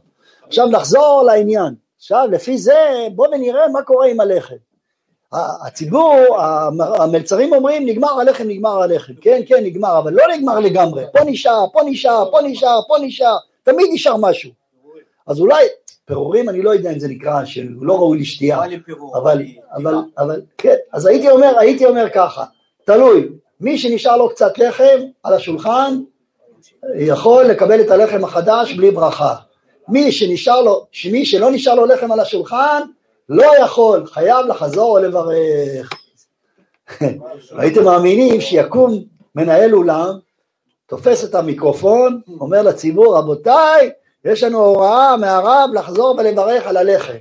עכשיו נחזור לעניין. עכשיו לפי זה בואו ונראה מה קורה עם הלחם. הציבור, המ- המלצרים אומרים נגמר הלחם, נגמר הלחם. כן, כן, נגמר, אבל לא נגמר לגמרי. פה נשאר, פה נשאר, פה נשאר, פה נשאר, תמיד נשאר משהו. אז אולי, פירורים אני לא יודע אם זה נקרא, שהוא לא ראוי לשתייה. אבל, אבל, אבל, כן, אז הייתי אומר, הייתי אומר ככה, תלוי, מי שנשאר לו קצת לחם על השולחן, יכול לקבל את הלחם החדש בלי ברכה. מי שנשאר לו, מי שלא נשאר לו לחם על השולחן, לא יכול, חייב לחזור ולברך. הייתם מאמינים שיקום מנהל אולם, תופס את המיקרופון, אומר לציבור, רבותיי, יש לנו הוראה מהרב לחזור ולברך על הלחם.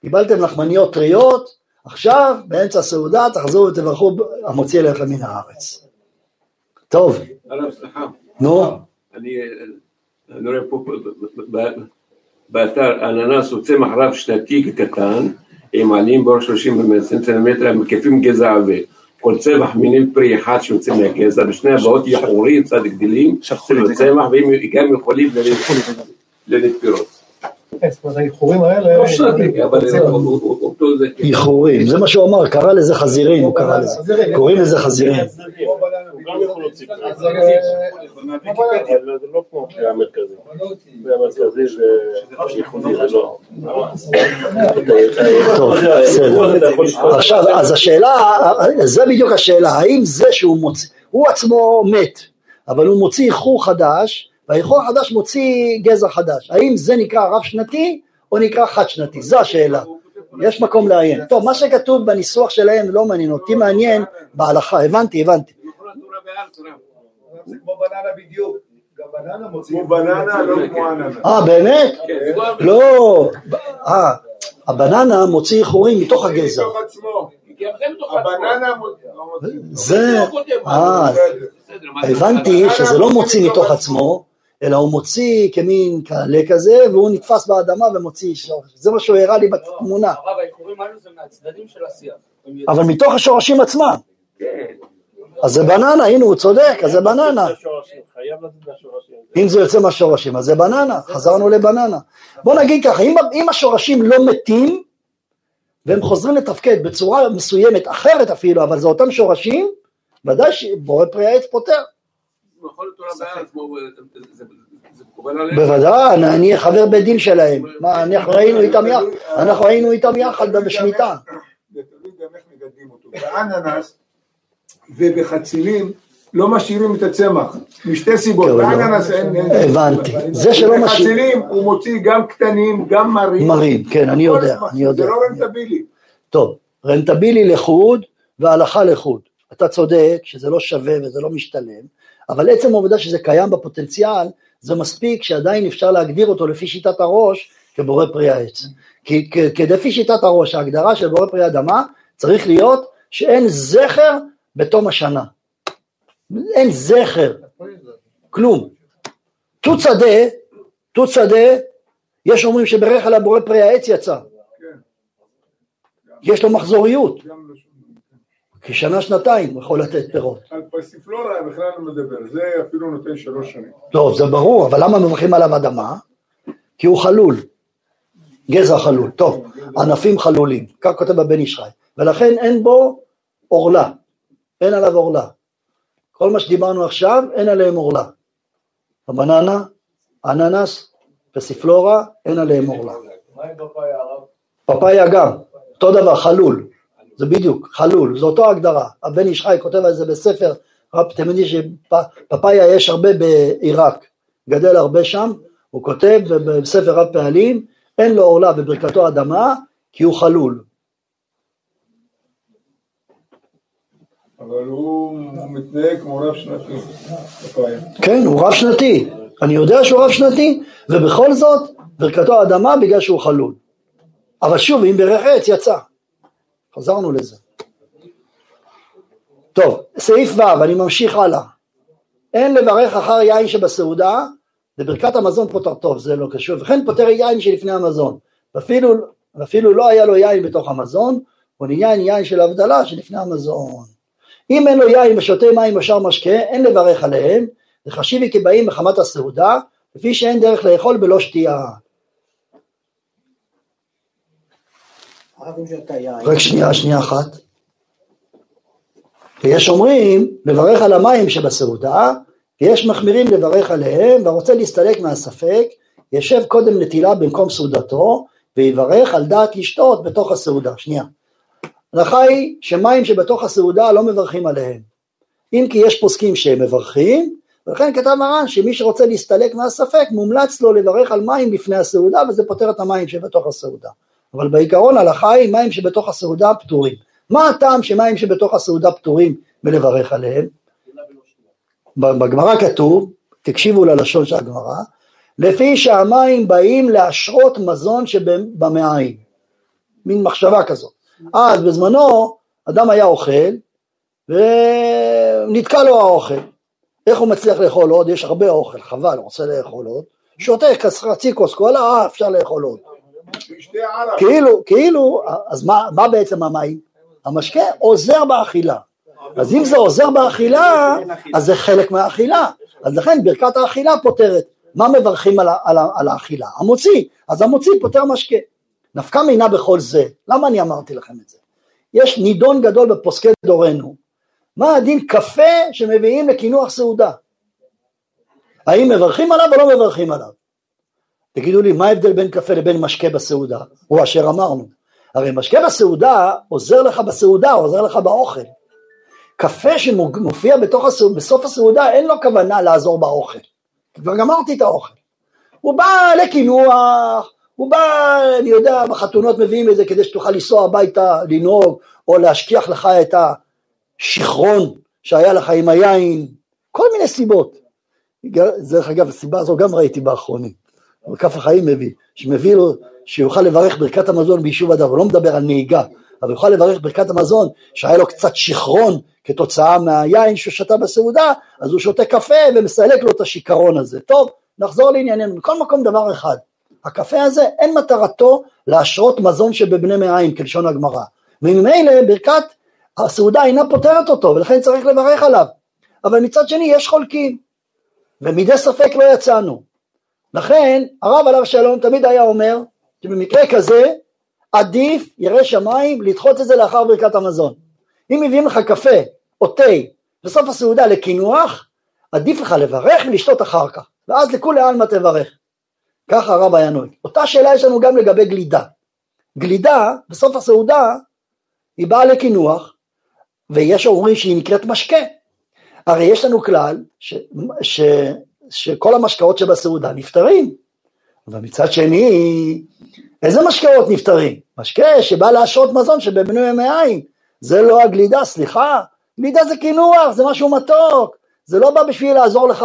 קיבלתם לחמניות טריות, עכשיו באמצע הסעודה תחזרו ותברכו המוציא לחם מן הארץ. טוב. נו, אני אני רואה פה באתר אננס הוא צמח רב שנתי קטן עם עלים באורך 30 סנטימטר המקיפים גזע עבה. כל צמח מינים פרי אחד שיוצא מהגזע, בשני הבאות יחורים צד גדלים, צמח צמח והם גם יכולים ללדת פירות. האיחורים האלה... לא שנתי, אבל אותו זה... איחורים, זה מה שהוא אמר, קרא לזה חזירים, הוא קרא אבל זה לא כמו המרכזי. המרכזי זה ייחודי, זה לא. טוב, בסדר. עכשיו, אז השאלה, זה בדיוק השאלה, האם זה שהוא מוציא, הוא עצמו מת, אבל הוא מוציא איחור חדש, והאיחור החדש מוציא גזע חדש, האם זה נקרא רב שנתי או נקרא חד שנתי, זו השאלה. יש מקום לעיין. טוב, מה שכתוב בניסוח שלהם לא מעניין אותי, מעניין בהלכה, הבנתי, הבנתי. זה כמו בננה בדיוק. גם בננה מוצאים. כמו בננה, לא כמו אננה. אה, באמת? לא, אה, הבננה מוציא איחורים מתוך הגזע. מתוך עצמו. הבננה מוציא. זה, אה, הבנתי שזה לא מוציא מתוך עצמו, אלא הוא מוציא כמין קעלה כזה, והוא נתפס באדמה ומוציא שורש. זה מה שהוא הראה לי בתמונה. של השיח. אבל מתוך השורשים עצמם. אז זה בננה, הנה הוא צודק, אז זה בננה. אם זה יוצא מהשורשים, אז זה בננה, חזרנו לבננה. בוא נגיד ככה, אם, אם השורשים לא מתים, והם חוזרים לתפקד בצורה מסוימת, אחרת אפילו, אבל זה אותם שורשים, ודאי שבורא פרי העץ פותר. עליהם? בוודאי, אני- אני חבר בית דין שלהם. מה, אנחנו היינו איתם יחד, אנחנו היינו איתם יחד בשמיטה. זה תלוי גם איך מגדלים אותו. באננס ובחצילים לא משאירים את הצמח, משתי סיבות. כן, אבל לא- באננס אין... הבנתי. זה שלא משאיר- בחצילים הוא מוציא גם קטנים, גם מרים. מרים, כן, אני יודע. אני יודע. זה לא רנטבילי. טוב, רנטבילי לחוד והלכה לחוד. אתה צודק שזה לא שווה וזה לא משתלם, אבל עצם העובדה שזה קיים בפוטנציאל, זה מספיק שעדיין אפשר להגדיר אותו לפי שיטת הראש כבורא פרי העץ. כי כ- כי לפי שיטת הראש, ההגדרה של בורא פרי אדמה צריך להיות שאין זכר בתום השנה. אין זכר, כלום. תות שדה, תות שדה, יש אומרים שברך על הבורא פרי העץ יצא. יש לו מחזוריות. כי שנה שנתיים הוא יכול לתת פירות. על פסיפלורה בכלל לא מדבר, זה אפילו נותן שלוש שנים. טוב, זה ברור, אבל למה מברכים עליו אדמה? כי הוא חלול, גזע חלול. טוב, ענפים חלולים, כך כותב הבן איש חי, ולכן אין בו עורלה, אין עליו עורלה. כל מה שדיברנו עכשיו, אין עליהם עורלה. הבננה, אננס, פסיפלורה, אין עליהם עורלה. מה עם פפאיה? פפאיה גם, אותו דבר, חלול, זה בדיוק, חלול, זו אותו הגדרה, הבן איש חי כותב על זה בספר, רב, אתם יודעים שפפאיה יש הרבה בעיראק, גדל הרבה שם, הוא כותב בספר רב פעלים, אין לו עורלה בברכתו אדמה, כי הוא חלול. כן, הוא רב שנתי, אני יודע שהוא רב שנתי, ובכל זאת ברכתו אדמה בגלל שהוא חלול. אבל שוב, אם ברך עץ יצא. חזרנו לזה. טוב, סעיף ו', אני ממשיך הלאה. אין לברך אחר יין שבסעודה, לברכת המזון פותר טוב, זה לא קשור, וכן פותר יין שלפני המזון, ואפילו, ואפילו לא היה לו יין בתוך המזון, הוא נהיה יין של הבדלה שלפני המזון. אם אין לו יין ושותה מים או שאר משקה, אין לברך עליהם, וחשיבי כי באים מחמת הסעודה, לפי שאין דרך לאכול בלא שתייה. רק שנייה, שנייה אחת. ויש אומרים לברך על המים שבסעודה, ויש מחמירים לברך עליהם, והרוצה להסתלק מהספק, ישב קודם נטילה במקום סעודתו, ויברך על דעת לשתות בתוך הסעודה. שנייה. ההלכה היא שמים שבתוך הסעודה לא מברכים עליהם. אם כי יש פוסקים שהם מברכים, ולכן כתב מרן שמי שרוצה להסתלק מהספק מומלץ לו לברך על מים לפני הסעודה וזה פותר את המים שבתוך הסעודה. אבל בעיקרון ההלכה היא מים שבתוך הסעודה פטורים. מה הטעם שמים שבתוך הסעודה פטורים מלברך עליהם? בגמרא כתוב, תקשיבו ללשון של הגמרא, לפי שהמים באים להשרות מזון שבמעיים, מין מחשבה כזאת. אז בזמנו אדם היה אוכל ונתקע לו האוכל, איך הוא מצליח לאכול עוד? יש הרבה אוכל, חבל, הוא רוצה לאכול עוד, שותה חצי כוס קולה, אה אפשר לאכול עוד. כאילו, כאילו, אז מה, מה בעצם המים? המשקה עוזר באכילה. אז אם זה עוזר באכילה, אז זה חלק מהאכילה. אז לכן ברכת האכילה פותרת. מה מברכים על, על, על האכילה? המוציא. אז המוציא פותר משקה. נפקא מינה בכל זה. למה אני אמרתי לכם את זה? יש נידון גדול בפוסקי דורנו. מה הדין קפה שמביאים לקינוח סעודה? האם מברכים עליו או לא מברכים עליו? תגידו לי, מה ההבדל בין קפה לבין משקה בסעודה? הוא אשר אמרנו. הרי משקה בסעודה עוזר לך בסעודה, עוזר לך באוכל. קפה שמופיע בתוך הסעודה, בסוף הסעודה אין לו כוונה לעזור באוכל. כבר גמרתי את האוכל. הוא בא לקינוח, הוא בא, אני יודע, בחתונות מביאים את זה כדי שתוכל לנסוע הביתה, לנהוג, או להשכיח לך את השיכרון שהיה לך עם היין, כל מיני סיבות. דרך אגב, הסיבה הזו גם ראיתי באחרונים. אבל כף החיים מביא, שמביא לו, שיוכל לברך ברכת המזון ביישוב אדם, הוא לא מדבר על נהיגה, אבל יוכל לברך ברכת המזון, שהיה לו קצת שיכרון כתוצאה מהיין שהוא שתה בסעודה, אז הוא שותה קפה ומסלק לו את השיכרון הזה. טוב, נחזור לענייננו, מכל מקום דבר אחד, הקפה הזה אין מטרתו להשרות מזון שבבני מעיים כלשון הגמרא, וממילא ברכת הסעודה אינה פותרת אותו ולכן צריך לברך עליו, אבל מצד שני יש חולקים, ומדי ספק לא יצאנו, לכן הרב עליו שלום תמיד היה אומר שבמקרה כזה עדיף ירא שמיים לדחות את זה לאחר ברכת המזון. אם מביאים לך קפה או תה בסוף הסעודה לקינוח, עדיף לך לברך ולשתות אחר כך, ואז לכולי עלמא תברך. ככה הרב היה נוהג. אותה שאלה יש לנו גם לגבי גלידה. גלידה בסוף הסעודה היא באה לקינוח, ויש אומרים שהיא נקראת משקה. הרי יש לנו כלל ש, ש, שכל המשקאות שבסעודה נפטרים, אבל מצד שני, איזה משקאות נפטרים? משקה שבא להשרות מזון שבבנוי מעיים, זה לא הגלידה, סליחה, גלידה זה קינוח, זה משהו מתוק, זה לא בא בשביל לעזור לך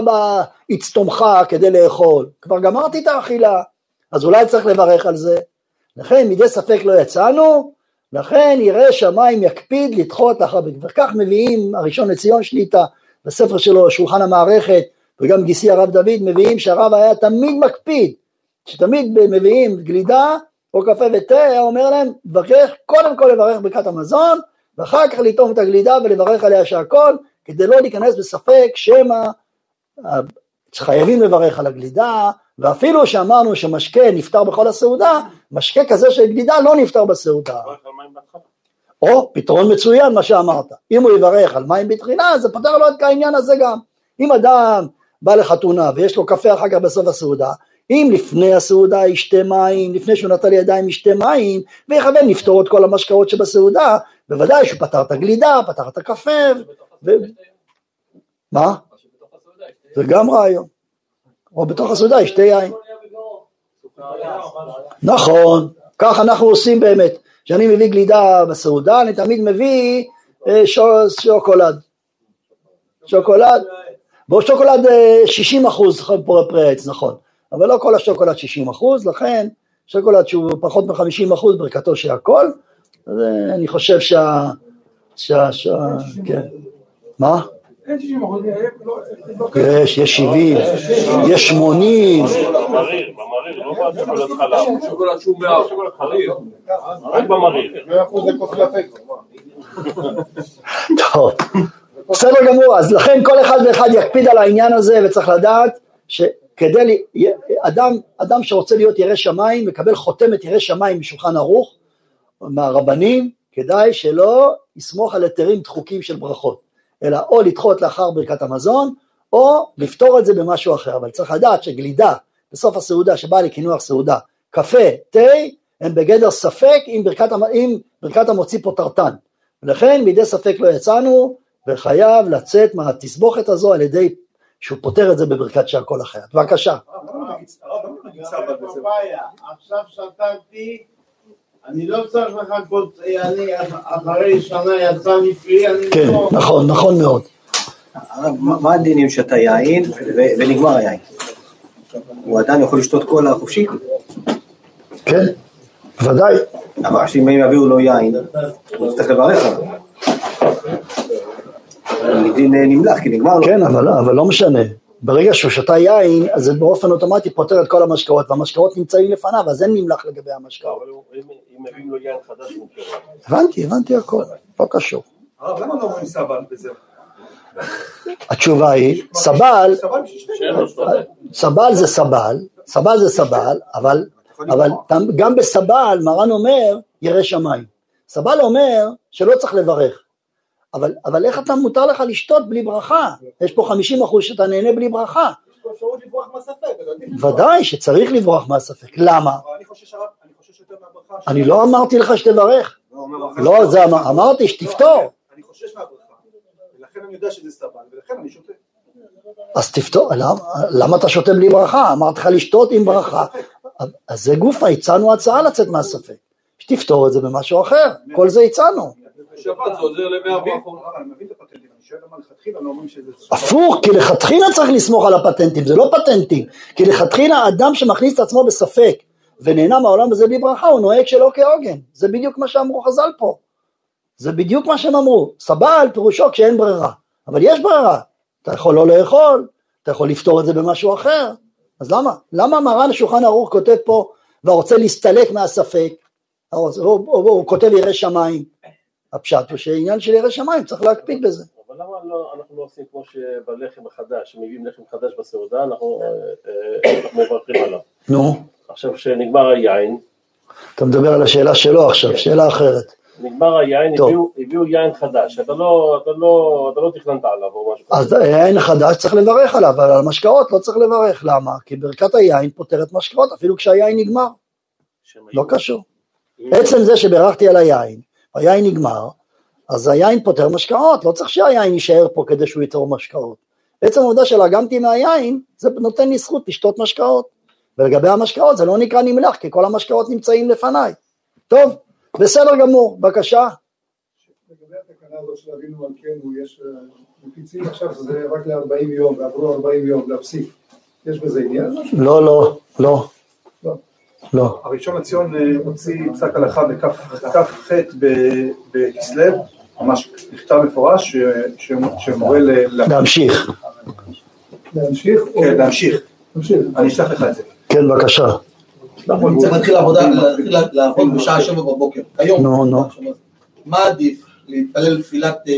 באצטומך כדי לאכול, כבר גמרתי את האכילה, אז אולי צריך לברך על זה. לכן מדי ספק לא יצאנו, לכן יראה שמיים יקפיד לדחות לאחר וכך מביאים הראשון לציון שליטה בספר שלו שולחן המערכת וגם גיסי הרב דוד מביאים שהרב היה תמיד מקפיד שתמיד מביאים גלידה או קפה ותה היה אומר להם ברך קודם כל לברך ברכת המזון ואחר כך לטעום את הגלידה ולברך עליה שהכל כדי לא להיכנס בספק שמא אה, חייבים לברך על הגלידה ואפילו שאמרנו שמשקה נפטר בכל הסעודה משקה כזה של גלידה לא נפטר בסעודה. או פתרון מצוין מה שאמרת. אם הוא יברך על מים בתחילה זה פותר לו את העניין הזה גם. אם אדם בא לחתונה ויש לו קפה אחר כך בסוף הסעודה אם לפני הסעודה ישתה מים, לפני שהוא נטל ידיים ישתה מים, ויכוון לפתור את כל המשקאות שבסעודה, בוודאי שהוא פתר את הגלידה, פתר את הקפה, ו... מה? זה גם רעיון. או בתוך הסעודה ישתה יין. נכון, כך אנחנו עושים באמת. כשאני מביא גלידה בסעודה, אני תמיד מביא אה, שו- שוקולד. שוקולד, בו שוקולד אה, 60 אחוז פרי עץ, נכון, אבל לא כל השוקולד 60 אחוז, לכן שוקולד שהוא פחות מ-50 אחוז ברכתו של הכל, אז אה, אני חושב שה... שה... שה... כן. מה? אין 60 אחוז, יש, יש 70, יש 80, במריר, במריר, לא בשוקולד חלב. שוקולד שהוא מאה, חריף. רק במריר. טוב, בסדר גמור, אז לכן כל אחד ואחד יקפיד על העניין הזה וצריך לדעת שכדי, אדם, אדם שרוצה להיות ירא שמיים מקבל חותמת ירא שמיים משולחן ערוך מהרבנים, כדאי שלא יסמוך על היתרים דחוקים של ברכות, אלא או לדחות לאחר ברכת המזון או לפתור את זה במשהו אחר, אבל צריך לדעת שגלידה בסוף הסעודה שבאה לקינוח סעודה, קפה, תה, הם בגדר ספק אם ברכת, אם ברכת המוציא פוטרתן. ולכן מידי ספק לא יצאנו, וחייב לצאת מהתסבוכת הזו על ידי שהוא פותר את זה בברכת שהכל אחרת. בבקשה. עכשיו שתקתי, אני לא צריך לחכות, אני אחרי שנה יצא מפרי, אני כן, לא... נכון, נכון מאוד. הרב, מה הדינים שאתה יין ונגמר היין? הוא עדיין יכול לשתות קולה חופשי? כן, ודאי. אבל אם הם יביאו לו יין, הוא יצטרך לברך עליו. מדין אה, נמלח, כי נגמר לו. כן, אבל, אבל לא משנה. ברגע שהוא שתה יין, אז זה באופן אוטומטי פותר את כל המשקאות, והמשקאות נמצאים לפניו, אז אין נמלח לגבי המשקאות. אבל אם מביאים לו יין חדש, הוא. הבנתי, הבנתי הכל, לא קשור. הרב, למה לא אומרים סבא וזהו? התשובה היא, סבל, סבל זה סבל, סבל זה סבל, אבל, אבל גם בסבל מרן אומר ירא שמיים. סבל אומר שלא צריך לברך, אבל, אבל איך אתה מותר לך לשתות בלי ברכה? יש פה 50 אחוז שאתה נהנה בלי ברכה. ודאי שצריך לברוח מהספק, למה? אני לא אמרתי לך שתברך, לא, זה אמר- אמרתי שתפתור, אני חושש מהברכה, ולכן אני יודע שזה סבל, ולכן אני שותה. אז תפתור, למה, למה אתה שותה בלי ברכה? אמרתי לך לשתות עם ברכה, אז זה גופה, הצענו הצעה לצאת מהספק, שתפתור את זה במשהו אחר, כל זה הצענו. בשבת זה עוזר למאה ברכות. לא. הפוך, כי לכתחילה צריך לסמוך על הפטנטים, זה לא פטנטים, כי לכתחילה אדם שמכניס את עצמו בספק ונהנה מהעולם הזה בלי ברכה, הוא נוהג שלא כהוגן, זה בדיוק מה שאמרו חז"ל פה, זה בדיוק מה שהם אמרו, סבל פירושו כשאין ברירה, אבל יש ברירה, אתה יכול לא לאכול, אתה יכול לפתור את זה במשהו אחר, אז למה? למה מרן שולחן ערוך כותב פה, והרוצה להסתלק מהספק, הוא, הוא, הוא, הוא כותב ירא שמיים, הפשט הוא שעניין של ירא שמיים צריך להקפיד בזה. אבל למה לא- אנחנו לא עושים כמו שבלחם החדש, שמביאים לחם חדש בסעודה, אנחנו אה, אה, מברכים עליו. נו, עכשיו כשנגמר היין, אתה מדבר על השאלה שלו עכשיו, שאלה אחרת. נגמר היין. הביאו- הביאו יין חדש, אתה לא, אתה לא, אתה לא תכננת עליו או משהו. אז יין חדש צריך לברך עליו, אבל על משקאות לא צריך לברך, למה? כי ברכת היין פותרת משקאות אפילו כשהיין נגמר, לא קשור. עצם זה שברכתי על היין, היין נגמר, אז היין פותר משקאות, לא צריך שהיין יישאר פה כדי שהוא ייצור משקאות. עצם העובדה שלגמתי מהיין, זה נותן לי זכות לשתות משקאות. ולגבי המשקאות זה לא נקרא נמלח, כי כל המשקאות נמצאים לפניי. טוב, בסדר גמור, בבקשה. לגבי התקנה הזאת של אבינו מלכנו, יש אה, מפיצים עכשיו שזה רק ל-40 יום, ועברו 40 יום להפסיק. יש בזה עניין? לא, לא, לא. לא. הראשון לציון אה, הוציא פסק הלכה בכ"ח ב- בכסלו, ממש מכתב מפורש ש- ש- שמורה ל... להמשיך. להמשיך? כן, להמשיך. להמשיך. אני אשלח לך את זה. כן, בבקשה. צריך להתחיל לעבודה, להתחיל לעבוד בשעה שבע בבוקר. היום. נו, נו. מה עדיף? להתפלל תפילת אה,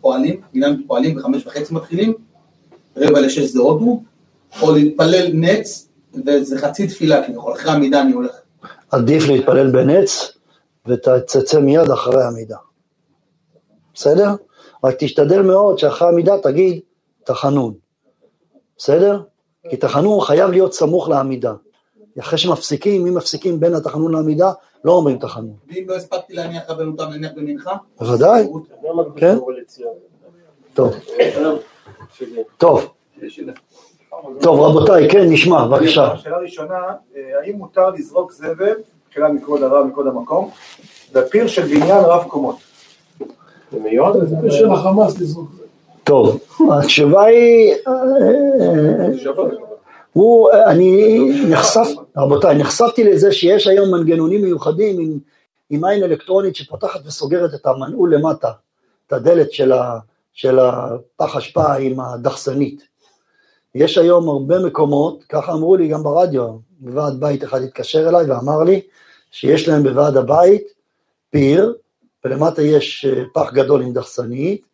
פועלים, מנהל פועלים בחמש וחצי מתחילים, רבע לשש זה הודו, או להתפלל נץ, וזה חצי תפילה כביכול, אחרי עמידה אני הולך. עדיף להתפלל בנץ ותצא מיד אחרי עמידה. בסדר? רק תשתדל מאוד שאחרי עמידה תגיד תחנון. בסדר? כי תחנון חייב להיות סמוך לעמידה. אחרי שמפסיקים, אם מפסיקים בין התחנון לעמידה, לא אומרים תחנון. ואם לא הספקתי להניח רבנותם להניח במנחה? בוודאי, כן. טוב, טוב. טוב, רבותיי, כן, נשמע, בבקשה. שאלה ראשונה, אה, האם מותר לזרוק זבל, מבחינה מכבוד הרב, מכבוד המקום, בפיר של בניין רב קומות? זה פיר של החמאס לזרוק. טוב, התשובה היא, אה, הוא, אני נחשף, רבותיי, נחשפתי לזה שיש היום מנגנונים מיוחדים עם, עם עין אלקטרונית שפותחת וסוגרת את המנעול למטה, את הדלת של, ה, של הפח אשפה עם הדחסנית. יש היום הרבה מקומות, ככה אמרו לי גם ברדיו, בוועד בית אחד התקשר אליי ואמר לי שיש להם בוועד הבית פיר, ולמטה יש אה, פח גדול עם דחסנית,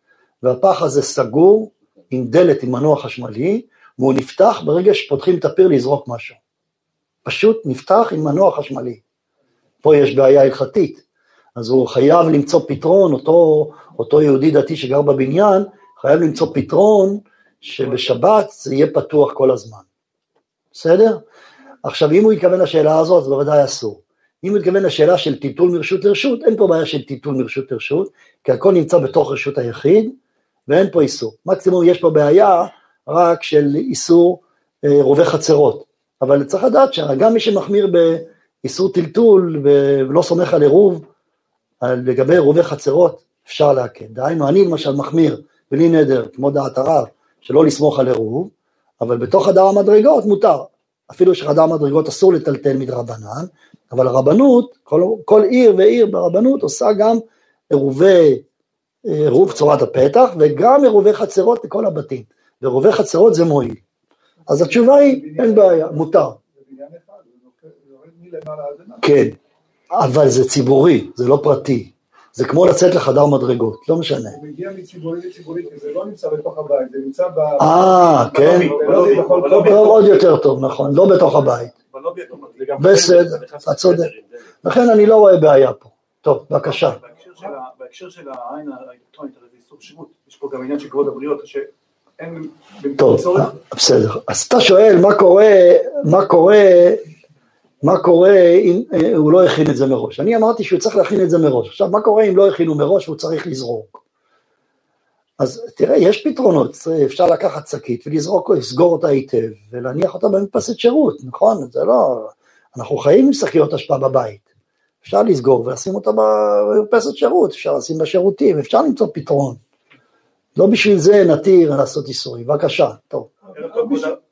והפח הזה סגור עם דלת עם מנוע חשמלי, והוא נפתח ברגע שפותחים את הפיר לזרוק משהו. פשוט נפתח עם מנוע חשמלי. פה יש בעיה הלכתית, אז הוא חייב למצוא פתרון, אותו, אותו יהודי דתי שגר בבניין, חייב למצוא פתרון שבשבת זה יהיה פתוח כל הזמן. בסדר? עכשיו, אם הוא יתכוון לשאלה הזאת, זה בוודאי אסור. אם הוא יתכוון לשאלה של טיטול מרשות לרשות, אין פה בעיה של טיטול מרשות לרשות, כי הכל נמצא בתוך רשות היחיד, ואין פה איסור. מקסימום יש פה בעיה רק של איסור אה, רובי חצרות. אבל צריך לדעת שגם מי שמחמיר באיסור טלטול ולא סומך על עירוב, לגבי רובי חצרות, אפשר להקל. דהיינו, אני למשל מחמיר, בלי נדר, כמו דעת הרב, שלא לסמוך על עירוב, אבל בתוך חדר המדרגות מותר. אפילו שחדר המדרגות אסור לטלטל מדרבנן, אבל הרבנות, כל, כל עיר ועיר ברבנות עושה גם עירובי, עירוב צורת הפתח וגם עירובי חצרות לכל הבתים. ועירובי חצרות זה מועיל. אז התשובה היא, אין בעיה, מותר. כן, אבל זה ציבורי, זה לא פרטי. זה כמו לצאת לחדר מדרגות, לא משנה. הוא מגיע מציבורי לציבורי, כי זה לא נמצא בתוך הבית, זה נמצא ב... אה, כן? טוב, עוד יותר טוב, נכון, לא בתוך הבית. בסדר, אתה צודק. לכן אני לא רואה בעיה פה. טוב, בבקשה. בהקשר של העין האלקטרונית, הרי זה איסור שירות, יש פה גם עניין של כבוד הבריות, שאין... טוב, בסדר. אז אתה שואל מה קורה, מה קורה מה קורה אם אה, הוא לא הכין את זה מראש. אני אמרתי שהוא צריך להכין את זה מראש. עכשיו, מה קורה אם לא הכינו מראש והוא צריך לזרוק? אז תראה, יש פתרונות, אפשר לקחת שקית ולזרוק, לסגור אותה היטב ולהניח אותה במפסת שירות, נכון? זה לא... אנחנו חיים עם שקיות אשפה בבית. אפשר לסגור ולשים אותה במפסת שירות, אפשר לשים בשירותים, אפשר למצוא פתרון. לא בשביל זה נתיר לעשות איסורים. בבקשה, טוב.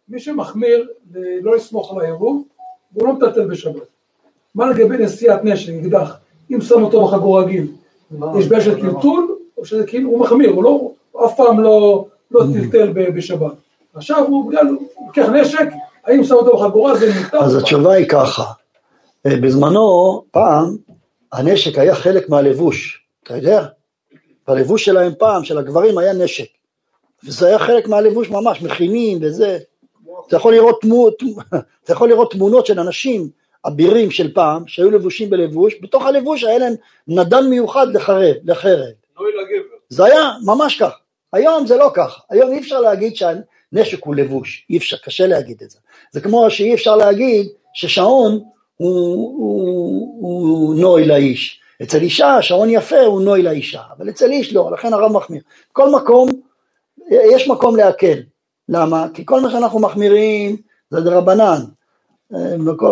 מי שמחמיר לא לסמוך על העירוב, והוא לא מטלטל בשבת. מה לגבי נשיאת נשק, אקדח, אם שם אותו בחגור רגיל, יש בעיה של טלטול, או שזה כאילו, הוא מחמיר, הוא לא, הוא אף פעם לא, לא טלטל בשבת. עכשיו הוא בגלל, הוא לוקח נשק, האם שם אותו בחגורה זה מותר? אז התשובה היא ככה, אה, בזמנו, פעם, הנשק היה חלק מהלבוש, אתה יודע? בלבוש שלהם פעם, של הגברים, היה נשק. וזה היה חלק מהלבוש ממש, מכינים וזה. אתה יכול לראות, תמונות, אתה יכול לראות תמונות של אנשים אבירים של פעם, שהיו לבושים בלבוש, בתוך הלבוש היה להם נדן מיוחד לחרב, לחרב. זה היה ממש כך. היום זה לא כך. היום אי אפשר להגיד שהנשק הוא לבוש, אי אפשר, קשה להגיד את זה. זה כמו שאי אפשר להגיד ששעון הוא, הוא, הוא נוי לאיש. אצל אישה שעון יפה הוא נוי לאישה, אבל אצל איש לא, לכן הרב מחמיר. בכל מקום, יש מקום להקל. למה? כי כל מה שאנחנו מחמירים זה דרבנן,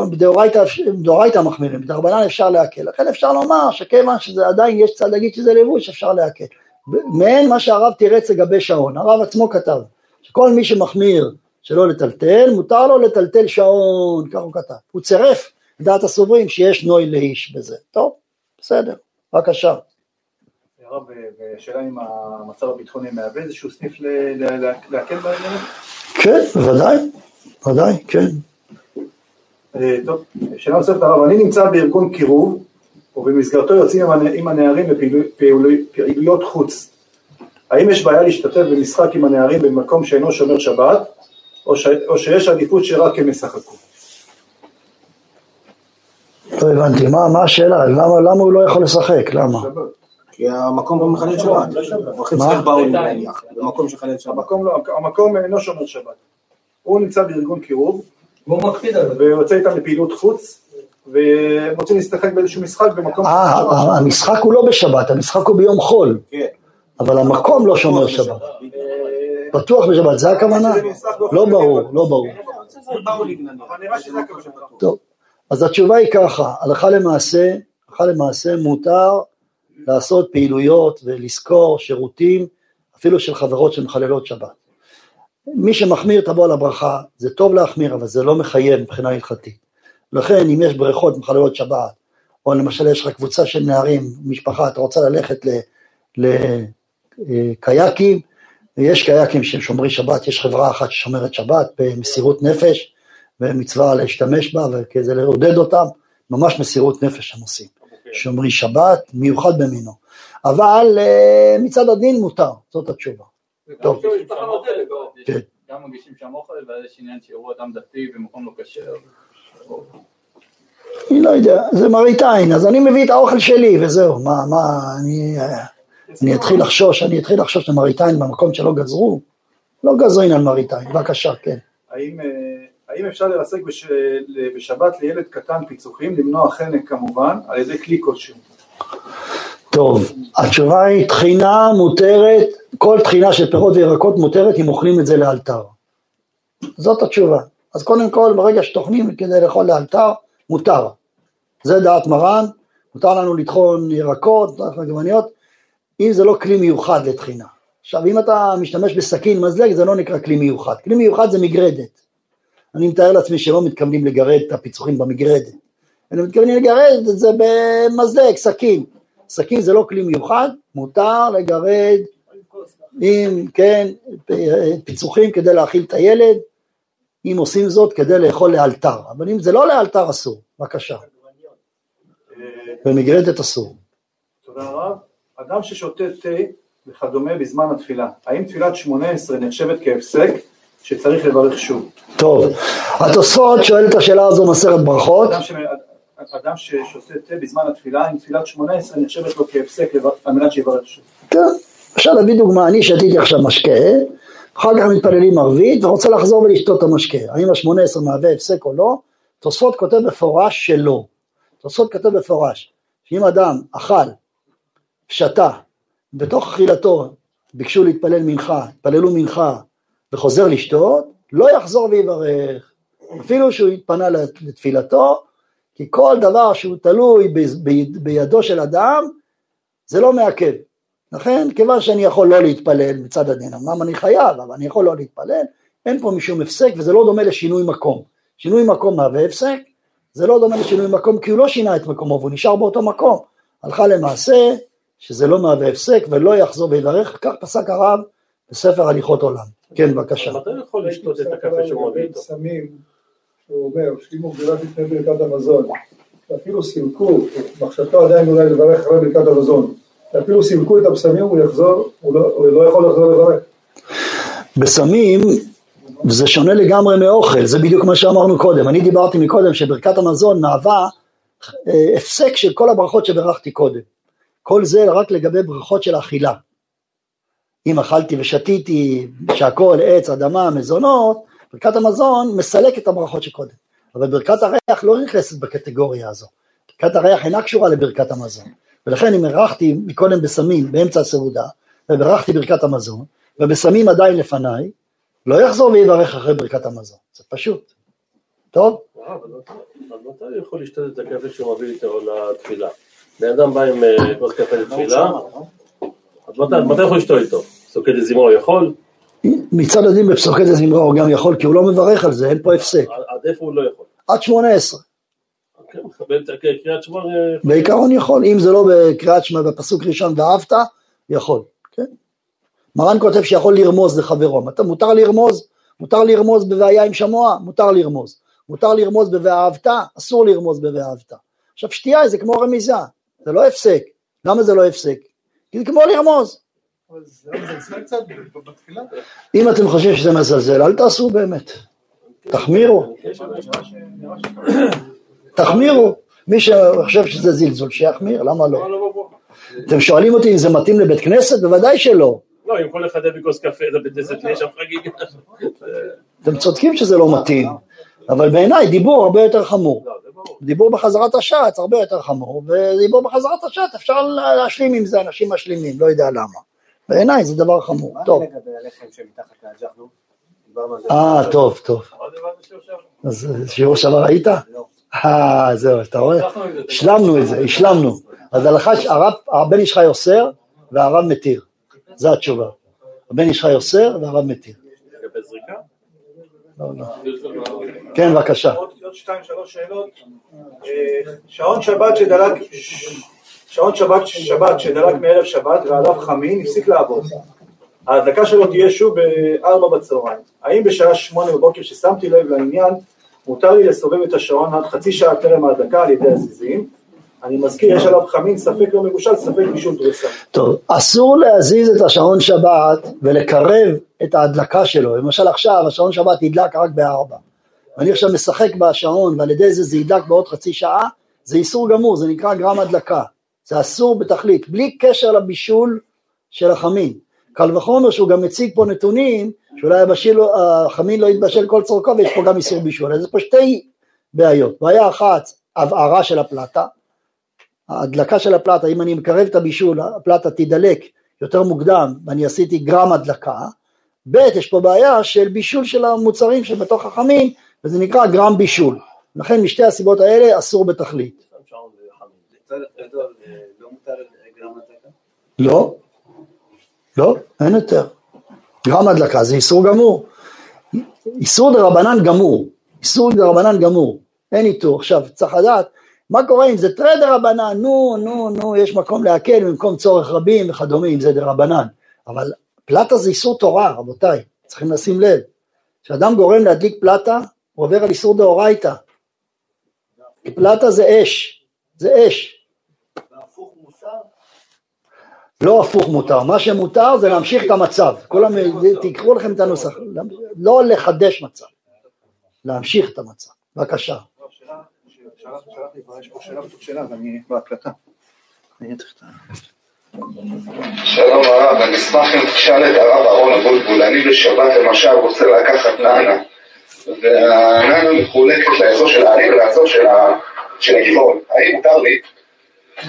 בדאורייתא מחמירים, בדרבנן אפשר להקל, לכן אפשר לומר שכיוון שזה עדיין יש צד להגיד שזה לבוש אפשר להקל. מעין מה שהרב תירץ לגבי שעון, הרב עצמו כתב שכל מי שמחמיר שלא לטלטל, מותר לו לטלטל שעון, כך הוא כתב, הוא צירף דעת הסוברים שיש נוי לאיש בזה, טוב, בסדר, בבקשה. הרב, ושאלה אם המצב הביטחוני מהווה איזשהו סניף להקל בעניין? כן, ודאי, ודאי, כן. אה, טוב, שאלה נוספת הרב, אני נמצא בארגון קירוב, ובמסגרתו יוצאים עם הנערים לפעילויות חוץ. האם יש בעיה להשתתף במשחק עם הנערים במקום שאינו שומר שבת, או, ש... או שיש עדיפות שרק הם ישחקו? לא הבנתי, מה, מה השאלה? למה, למה הוא לא יכול לשחק? למה? כי המקום לא מחלל שבת. הולכים לשחק באוהלים נניח, במקום שחלל שבת. המקום לא, המקום אינו שומר שבת. הוא נמצא בארגון קירוב, והוא מקפיד על זה. ויוצא איתם לפעילות חוץ, והם רוצים להשתחק באיזשהו משחק במקום... אה, המשחק הוא לא בשבת, המשחק הוא ביום חול. כן. אבל המקום לא שומר שבת. פתוח בשבת, זה הכוונה? לא ברור, לא ברור. טוב, אז התשובה היא ככה, הלכה למעשה, הלכה למעשה מותר לעשות פעילויות ולזכור שירותים, אפילו של חברות שמחללות שבת. מי שמחמיר תבוא על הברכה, זה טוב להחמיר, אבל זה לא מחייב מבחינה הלכתית. לכן אם יש בריכות מחללות שבת, או למשל יש לך קבוצה של נערים, משפחה, אתה רוצה ללכת לקייקים, יש קייקים שהם שומרי שבת, יש חברה אחת ששומרת שבת במסירות נפש, ומצווה להשתמש בה וכדי לעודד אותם, ממש מסירות נפש הם עושים. שומרי שבת, מיוחד במינו. אבל אה, מצד הדין מותר, זאת התשובה. טוב. כן. גם מגישים שם אוכל, ואז יש עניין שיראו אדם דתי במקום לא כשר. אני לא יודע, זה מראית עין, אז אני מביא את האוכל שלי וזהו, מה, מה, אני, אני אתחיל לחשוש, אני אתחיל לחשוש למראית עין במקום שלא גזרו? לא גזרין על מראית עין, בבקשה, כן. האם, אה, האם אפשר לרסק בש, בשבת לילד קטן פיצוחים, למנוע חנק כמובן, על ידי כלי כלשהו? טוב, התשובה היא טחינה מותרת, כל טחינה של פירות וירקות מותרת אם אוכלים את זה לאלתר. זאת התשובה. אז קודם כל, ברגע שטוחנים כדי לאכול לאלתר, מותר. זה דעת מרן, מותר לנו לטחון ירקות, עגבניות, אם זה לא כלי מיוחד לטחינה. עכשיו, אם אתה משתמש בסכין מזלג, זה לא נקרא כלי מיוחד. כלי מיוחד זה מגרדת. אני מתאר לעצמי שלא מתכוונים לגרד את הפיצוחים במגרדת. אלא מתכוונים לגרד את זה במזלג, סכין. סכין זה לא כלי מיוחד, מותר לגרד עם, כן, פיצוחים כדי להאכיל את הילד, אם עושים זאת כדי לאכול לאלתר, אבל אם זה לא לאלתר אסור, בבקשה. במגרדת אסור. תודה רב. אדם ששותה תה וכדומה בזמן התפילה, האם תפילת שמונה עשרה נחשבת כהפסק שצריך לברך שוב? טוב, התוספות שואל את השאלה הזו מסרת ברכות. אדם, ששותה תה בזמן התפילה, האם תפילת שמונה עשרה נחשבת לו כהפסק על מנת שיברך שוב? כן, אפשר להביא דוגמה, אני שתיתי עכשיו משקה, אחר כך מתפללים ערבית ורוצה לחזור ולשתות את המשקה, האם השמונה עשרה מהווה הפסק או לא? תוספות כותב מפורש שלא. תוספות כותב מפורש, שאם אדם אכל, שתה, בתוך אכילתו ביקשו להתפלל מנחה, התפללו מנחה וחוזר לשתות, לא יחזור ויברך, אפילו שהוא התפנה לתפילתו, כי כל דבר שהוא תלוי בידו של אדם, זה לא מעכב. לכן, כיוון שאני יכול לא להתפלל מצד הדין, אמנם אני חייב, אבל אני יכול לא להתפלל, אין פה משום הפסק וזה לא דומה לשינוי מקום. שינוי מקום מהווה הפסק, זה לא דומה לשינוי מקום כי הוא לא שינה את מקומו והוא נשאר באותו מקום. הלכה למעשה שזה לא מהווה הפסק ולא יחזור ויברך, כך פסק הרב בספר הליכות עולם. כן, בבקשה. מתי הוא יכול לשתות את הקפה שהוא מביא איתו? סמים, הוא אומר שאם הוא גדולת לפני ברכת המזון, ואפילו סילקו, מחשבתו עדיין אולי לברך אחרי ברכת המזון, ואפילו סילקו את הבשמים, הוא יחזור, הוא לא, הוא לא יכול לחזור לברך. בסמים זה שונה לגמרי מאוכל, זה בדיוק מה שאמרנו קודם. אני דיברתי מקודם שברכת המזון מהווה אה, הפסק של כל הברכות שברכתי קודם. כל זה רק לגבי ברכות של אכילה. אם אכלתי ושתיתי, שהכל עץ, אדמה, מזונות, ברכת המזון מסלק את הברכות שקודם. אבל ברכת הריח לא נכנסת בקטגוריה הזו. ברכת הריח אינה קשורה לברכת המזון. ולכן אם אירחתי מקודם בסמים באמצע הסעודה, וברכתי ברכת המזון, ובסמים עדיין לפניי, לא יחזור ויברך אחרי ברכת המזון. זה פשוט. טוב? וואו, אבל מתי הוא יכול לשתות את הקפה שהוא מביא איתו לתפילה? בן אדם בא עם אה, כוס קפה לתפילה, אז מתי יכול לשתות איתו? סוכת זמרו יכול? מצד הדין בפסוקי זמרה הוא גם יכול, כי הוא לא מברך על זה, אין פה הפסק. עד איפה הוא לא יכול? עד שמונה עשרה. כן, שמע. אה, בעיקרון יכול, אם זה לא בקריאת שמע בפסוק ראשון ואהבת, יכול, כן. מרן כותב שיכול לרמוז לחברו, מותר לרמוז, מותר לרמוז בבעיה עם שמוע, מותר לרמוז, מותר לרמוז ב"ואהבת", אסור לרמוז ב"ואהבת". עכשיו שתייה זה כמו רמיזה, זה לא הפסק, למה זה לא הפסק? כי זה כמו לרמוז. אם אתם חושבים שזה מזלזל, אל תעשו באמת, תחמירו, תחמירו, מי שחושב שזה זלזול שיחמיר, למה לא? אתם שואלים אותי אם זה מתאים לבית כנסת? בוודאי שלא. לא, אם כל אחד יביא כוס קפה לבית כנסת, יש שם חגיגה. אתם צודקים שזה לא מתאים, אבל בעיניי דיבור הרבה יותר חמור. דיבור בחזרת השץ הרבה יותר חמור, ודיבור בחזרת השץ אפשר להשלים עם זה, אנשים משלימים, לא יודע למה. בעיניי זה דבר חמור. טוב. מה זה. אה, טוב, טוב. אז שיעור שעבר היית? לא. אה, זהו, אתה רואה? השלמנו את זה, השלמנו. אז הלכה, הבן איש חי אוסר והרב מתיר. זו התשובה. הבן איש חי אוסר והרב מתיר. לגבי זריקה? לא, לא. כן, בבקשה. אה, שעון שבת שדלק, שעון שבת, שבת שדלק מערב שבת ועליו חמין, הפסיק לעבוד. ההדלקה שלו תהיה שוב בארבע בצהריים. האם בשעה שמונה בבוקר ששמתי לב לעניין, מותר לי לסובב את השעון עד חצי שעה טרם ההדלקה על ידי הזיזים? אני מזכיר, יש עליו חמין, ספק לא מבושל, ספק בישול דרסה. טוב, אסור להזיז את השעון שבת ולקרב את ההדלקה שלו. למשל עכשיו השעון שבת ידלק רק בארבע. ואני עכשיו משחק בשעון ועל ידי זה זה ידלק בעוד חצי שעה, זה איסור גמור, זה נקרא גרם הדלקה. זה אסור בתכלית, בלי קשר לבישול של החמין. קל וחומר שהוא גם מציג פה נתונים שאולי הבשיל, החמין לא יתבשל כל צורכו ויש פה גם איסור בישול. אז יש פה שתי בעיות. בעיה אחת, הבערה של הפלטה. ההדלקה של הפלטה, אם אני מקרב את הבישול, הפלטה תידלק יותר מוקדם ואני עשיתי גרם הדלקה. ב', יש פה בעיה של בישול של המוצרים שבתוך החמין וזה נקרא גרם בישול. לכן משתי הסיבות האלה אסור בתכלית. לא? לא, אין יותר. גרם הדלקה זה איסור גמור. איסור דרבנן גמור, איסור דרבנן גמור, אין איתו. עכשיו צריך לדעת מה קורה אם זה תרי דרבנן, נו נו נו יש מקום להקל במקום צורך רבים וכדומה אם זה דרבנן, אבל פלטה זה איסור תורה רבותיי, צריכים לשים לב. כשאדם גורם להדליק פלטה הוא עובר על איסור דאורייתא. כי פלטה זה אש, זה אש. לא הפוך מותר, מה שמותר זה להמשיך את המצב, כולם תיקחו לכם את הנוסח, לא לחדש מצב, להמשיך את המצב, בבקשה. שלום הרב, אני אשמח אם תשאל את הרב אהרון אבוטבול, אני בשבת למשל רוצה לקחת נענה, והנענה מחולקת לאזור של העני ולאזור של הגבעון. האם מותר לי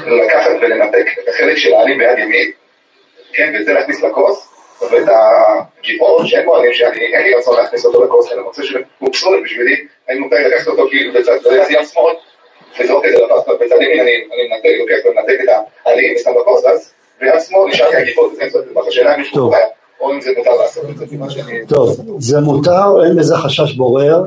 לקחת ולנתק את החלק של העני ביד ימין, כן, ואת זה להכניס לכוס, ואת הגבעון שאין בו עניים שאני, אין לי רצון להכניס אותו לכוס, אני רוצה שהוא פסול בשבילי, האם מותר לי לקחת אותו כאילו בצד יד שמאל, לזרוק את זה לפס בצד ימין, אני מנתק, לוקח ומנתק את העניים ושם בכוס, אז ביד שמאל נשאר הגבעון, זה זאת השאלה אם קורא, או אם זה מותר לעשות את. טוב, זה מותר, אין בזה חשש בורר.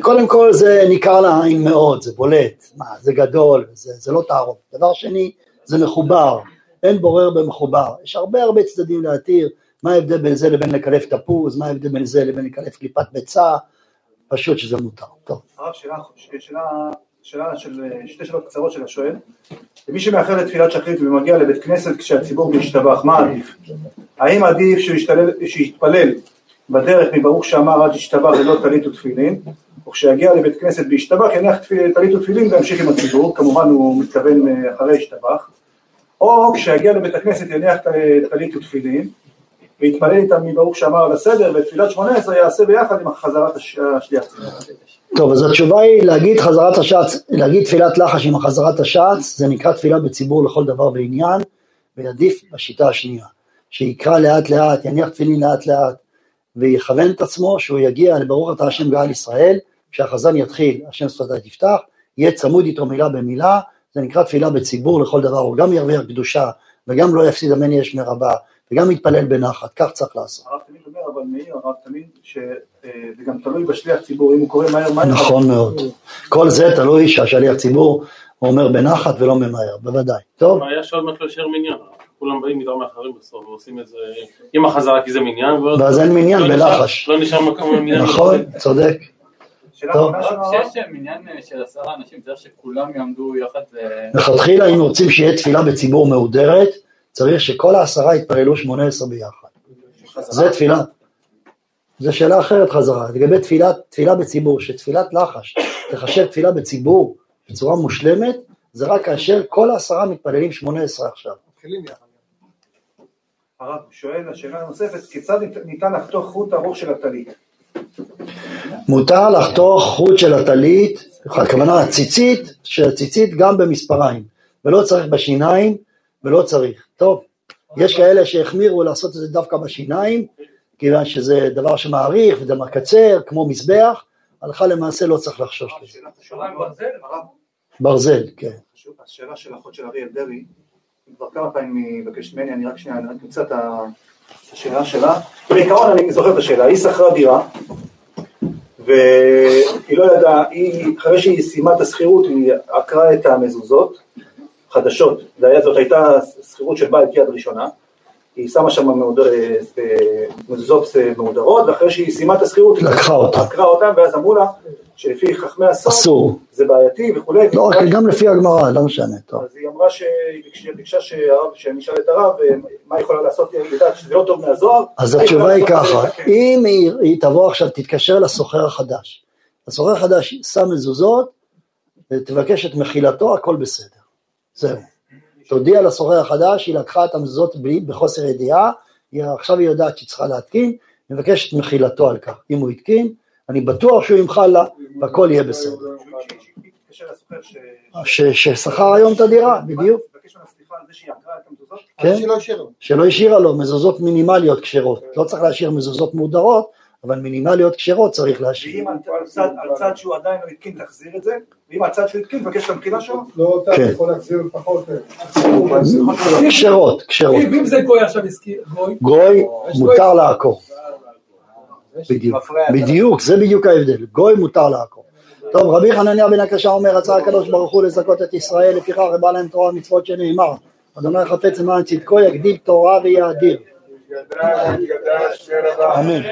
קודם כל זה ניכר לעין מאוד, זה בולט, זה גדול, זה, זה לא תערוב. דבר שני, זה מחובר, אין בורר במחובר. יש הרבה הרבה צדדים להתיר, מה ההבדל בין זה לבין לקלף תפוז, מה ההבדל בין זה לבין לקלף קליפת ביצה, פשוט שזה מותר. טוב. שאלה, שאלה, של שתי שאלות קצרות של השואל. למי שמאחר לתפילת שחרית ומגיע לבית כנסת כשהציבור משתבח, מה עדיף? האם עדיף שיתפלל בדרך מברוך שאמר עד ישתבח ללא טלית ותפילין, או כשיגיע לבית כנסת וישתבח יניח טלית ותפילין וימשיך עם הציבור, כמובן הוא מתכוון אה, אחרי ישתבח, או כשיגיע לבית הכנסת יניח טלית ותפילין, ויתפלל איתם מברוך שאמר על הסדר, ותפילת שמונה עשרה יעשה ביחד עם חזרת הש- השליח. טוב, אז התשובה היא להגיד חזרת השץ, להגיד תפילת לחש עם חזרת השץ, זה נקרא תפילה בציבור לכל דבר ועניין, ועדיף בשיטה השנייה, שיקרא לאט לאט, יניח תפילין לאט לאט, ויכוון את עצמו שהוא יגיע לברוך אתה השם גאל ישראל, כשהחזן יתחיל, השם שפתי תפתח, יהיה צמוד איתו מילה במילה, זה נקרא תפילה בציבור לכל דבר, הוא גם ירוויח קדושה, וגם לא יפסיד המני יש מרבה, וגם יתפלל בנחת, כך צריך לעשות. הרב תמיד אומר, אבל מאיר, הרב תמיד, שזה גם תלוי בשליח ציבור, אם הוא קורא מהר מהר. נכון מאוד. כל זה תלוי שהשליח ציבור אומר בנחת ולא ממהר, בוודאי. טוב, הבעיה שעוד מעט לא יישאר מניין, כולם באים מטעם האחרים בסוף ועושים את זה עם החזרה כי זה מניין, ואז אין מניין לא נשאר- בלחש. לא נשאר מקום למניין. נכון, צודק. טוב. כשיש מניין של עשרה אנשים, צריך שכולם יעמדו יחד. אה, לכתחילה אם רוצים שיהיה תפילה בציבור מהודרת, צריך שכל העשרה יתפללו שמונה עשרה ביחד. זה תפילה. זה שאלה אחרת חזרה. לגבי תפילה, תפילה בציבור, שתפילת לחש תחשב תפילה בציבור בצורה מושלמת, זה רק כאשר כל העשרה מתפללים שמונה עשרה עכשיו. הרב שואל, השאלה הנוספת, כיצד ניתן לחתוך חוט ארוך של הטלית? מותר לחתוך חוט של הטלית, הכוונה הציצית, של הציצית גם במספריים, ולא צריך בשיניים, ולא צריך. טוב, יש כאלה שהחמירו לעשות את זה דווקא בשיניים, כיוון שזה דבר שמעריך וזה מקצר, כמו מזבח, הלכה למעשה לא צריך לחשוש לזה. ברזל, כן. השאלה של אחות של אריאל דרעי, כבר כמה פעמים היא מבקשת ממני, אני רק שנייה, אני רק אמצא את השאלה שלה. בעיקרון אני זוכר את השאלה, היא שכרה דירה, והיא לא ידעה, אחרי שהיא סיימה את השכירות, היא עקרה את המזוזות, חדשות, זאת הייתה שכירות של בית יד ראשונה, היא שמה שם אה, אה, מזוזות אה, מהודרות, ואחרי שהיא סיימה את השכירות, היא לקחה אותה. עקרה אותן, ואז אמרו לה שלפי חכמי הסוד, אסור. זה בעייתי וכולי. לא, רק גם לפי הגמרא, לא משנה, טוב. אז היא אמרה שהיא ביקשה- שאני אשאל את הרב, מה יכולה לעשות, היא יודעת שזה לא טוב מהזוהר. אז התשובה היא ככה, לתקן? אם היא תבוא עכשיו, תתקשר לסוחר החדש. הסוחר החדש שם מזוזות, תבקש את מחילתו, הכל בסדר. זהו. תודיע לסוחר החדש, היא לקחה את המזוזות בלי, בחוסר ידיעה, היא, עכשיו היא יודעת שהיא צריכה להתקין, מבקשת את מחילתו על כך. אם הוא התקין, אני בטוח שהוא ימחל לה, והכל יהיה בסדר. ששכר היום את הדירה, בדיוק. כן? שלא השאירה לו מזוזות מינימליות כשרות. לא צריך להשאיר מזוזות מהודרות, אבל מינימליות כשרות צריך להשאיר. ואם על צד- על צד שהוא עדיין לא התקין, תחזיר את זה, ואם על צד שהוא התקין, תבקש את המחילה שלו. לא, אתה כן. יכול להחזיר לפחות. כשרות, כשרות. אם אם זה גוי עכשיו הזכיר, גוי, גוי מותר לעקור. בדיוק, בדיוק, זה בדיוק ההבדל. גוי מותר לעקור. טוב, רבי חנניה בן הקשה אומר, רצה הקדוש ברוך הוא לזכות את ישראל, לפיכך רבה להם תורה ומצוות שנאמר. אדוני חפץ למען צדקו, יגדיל תורה ויאדיר. אמן.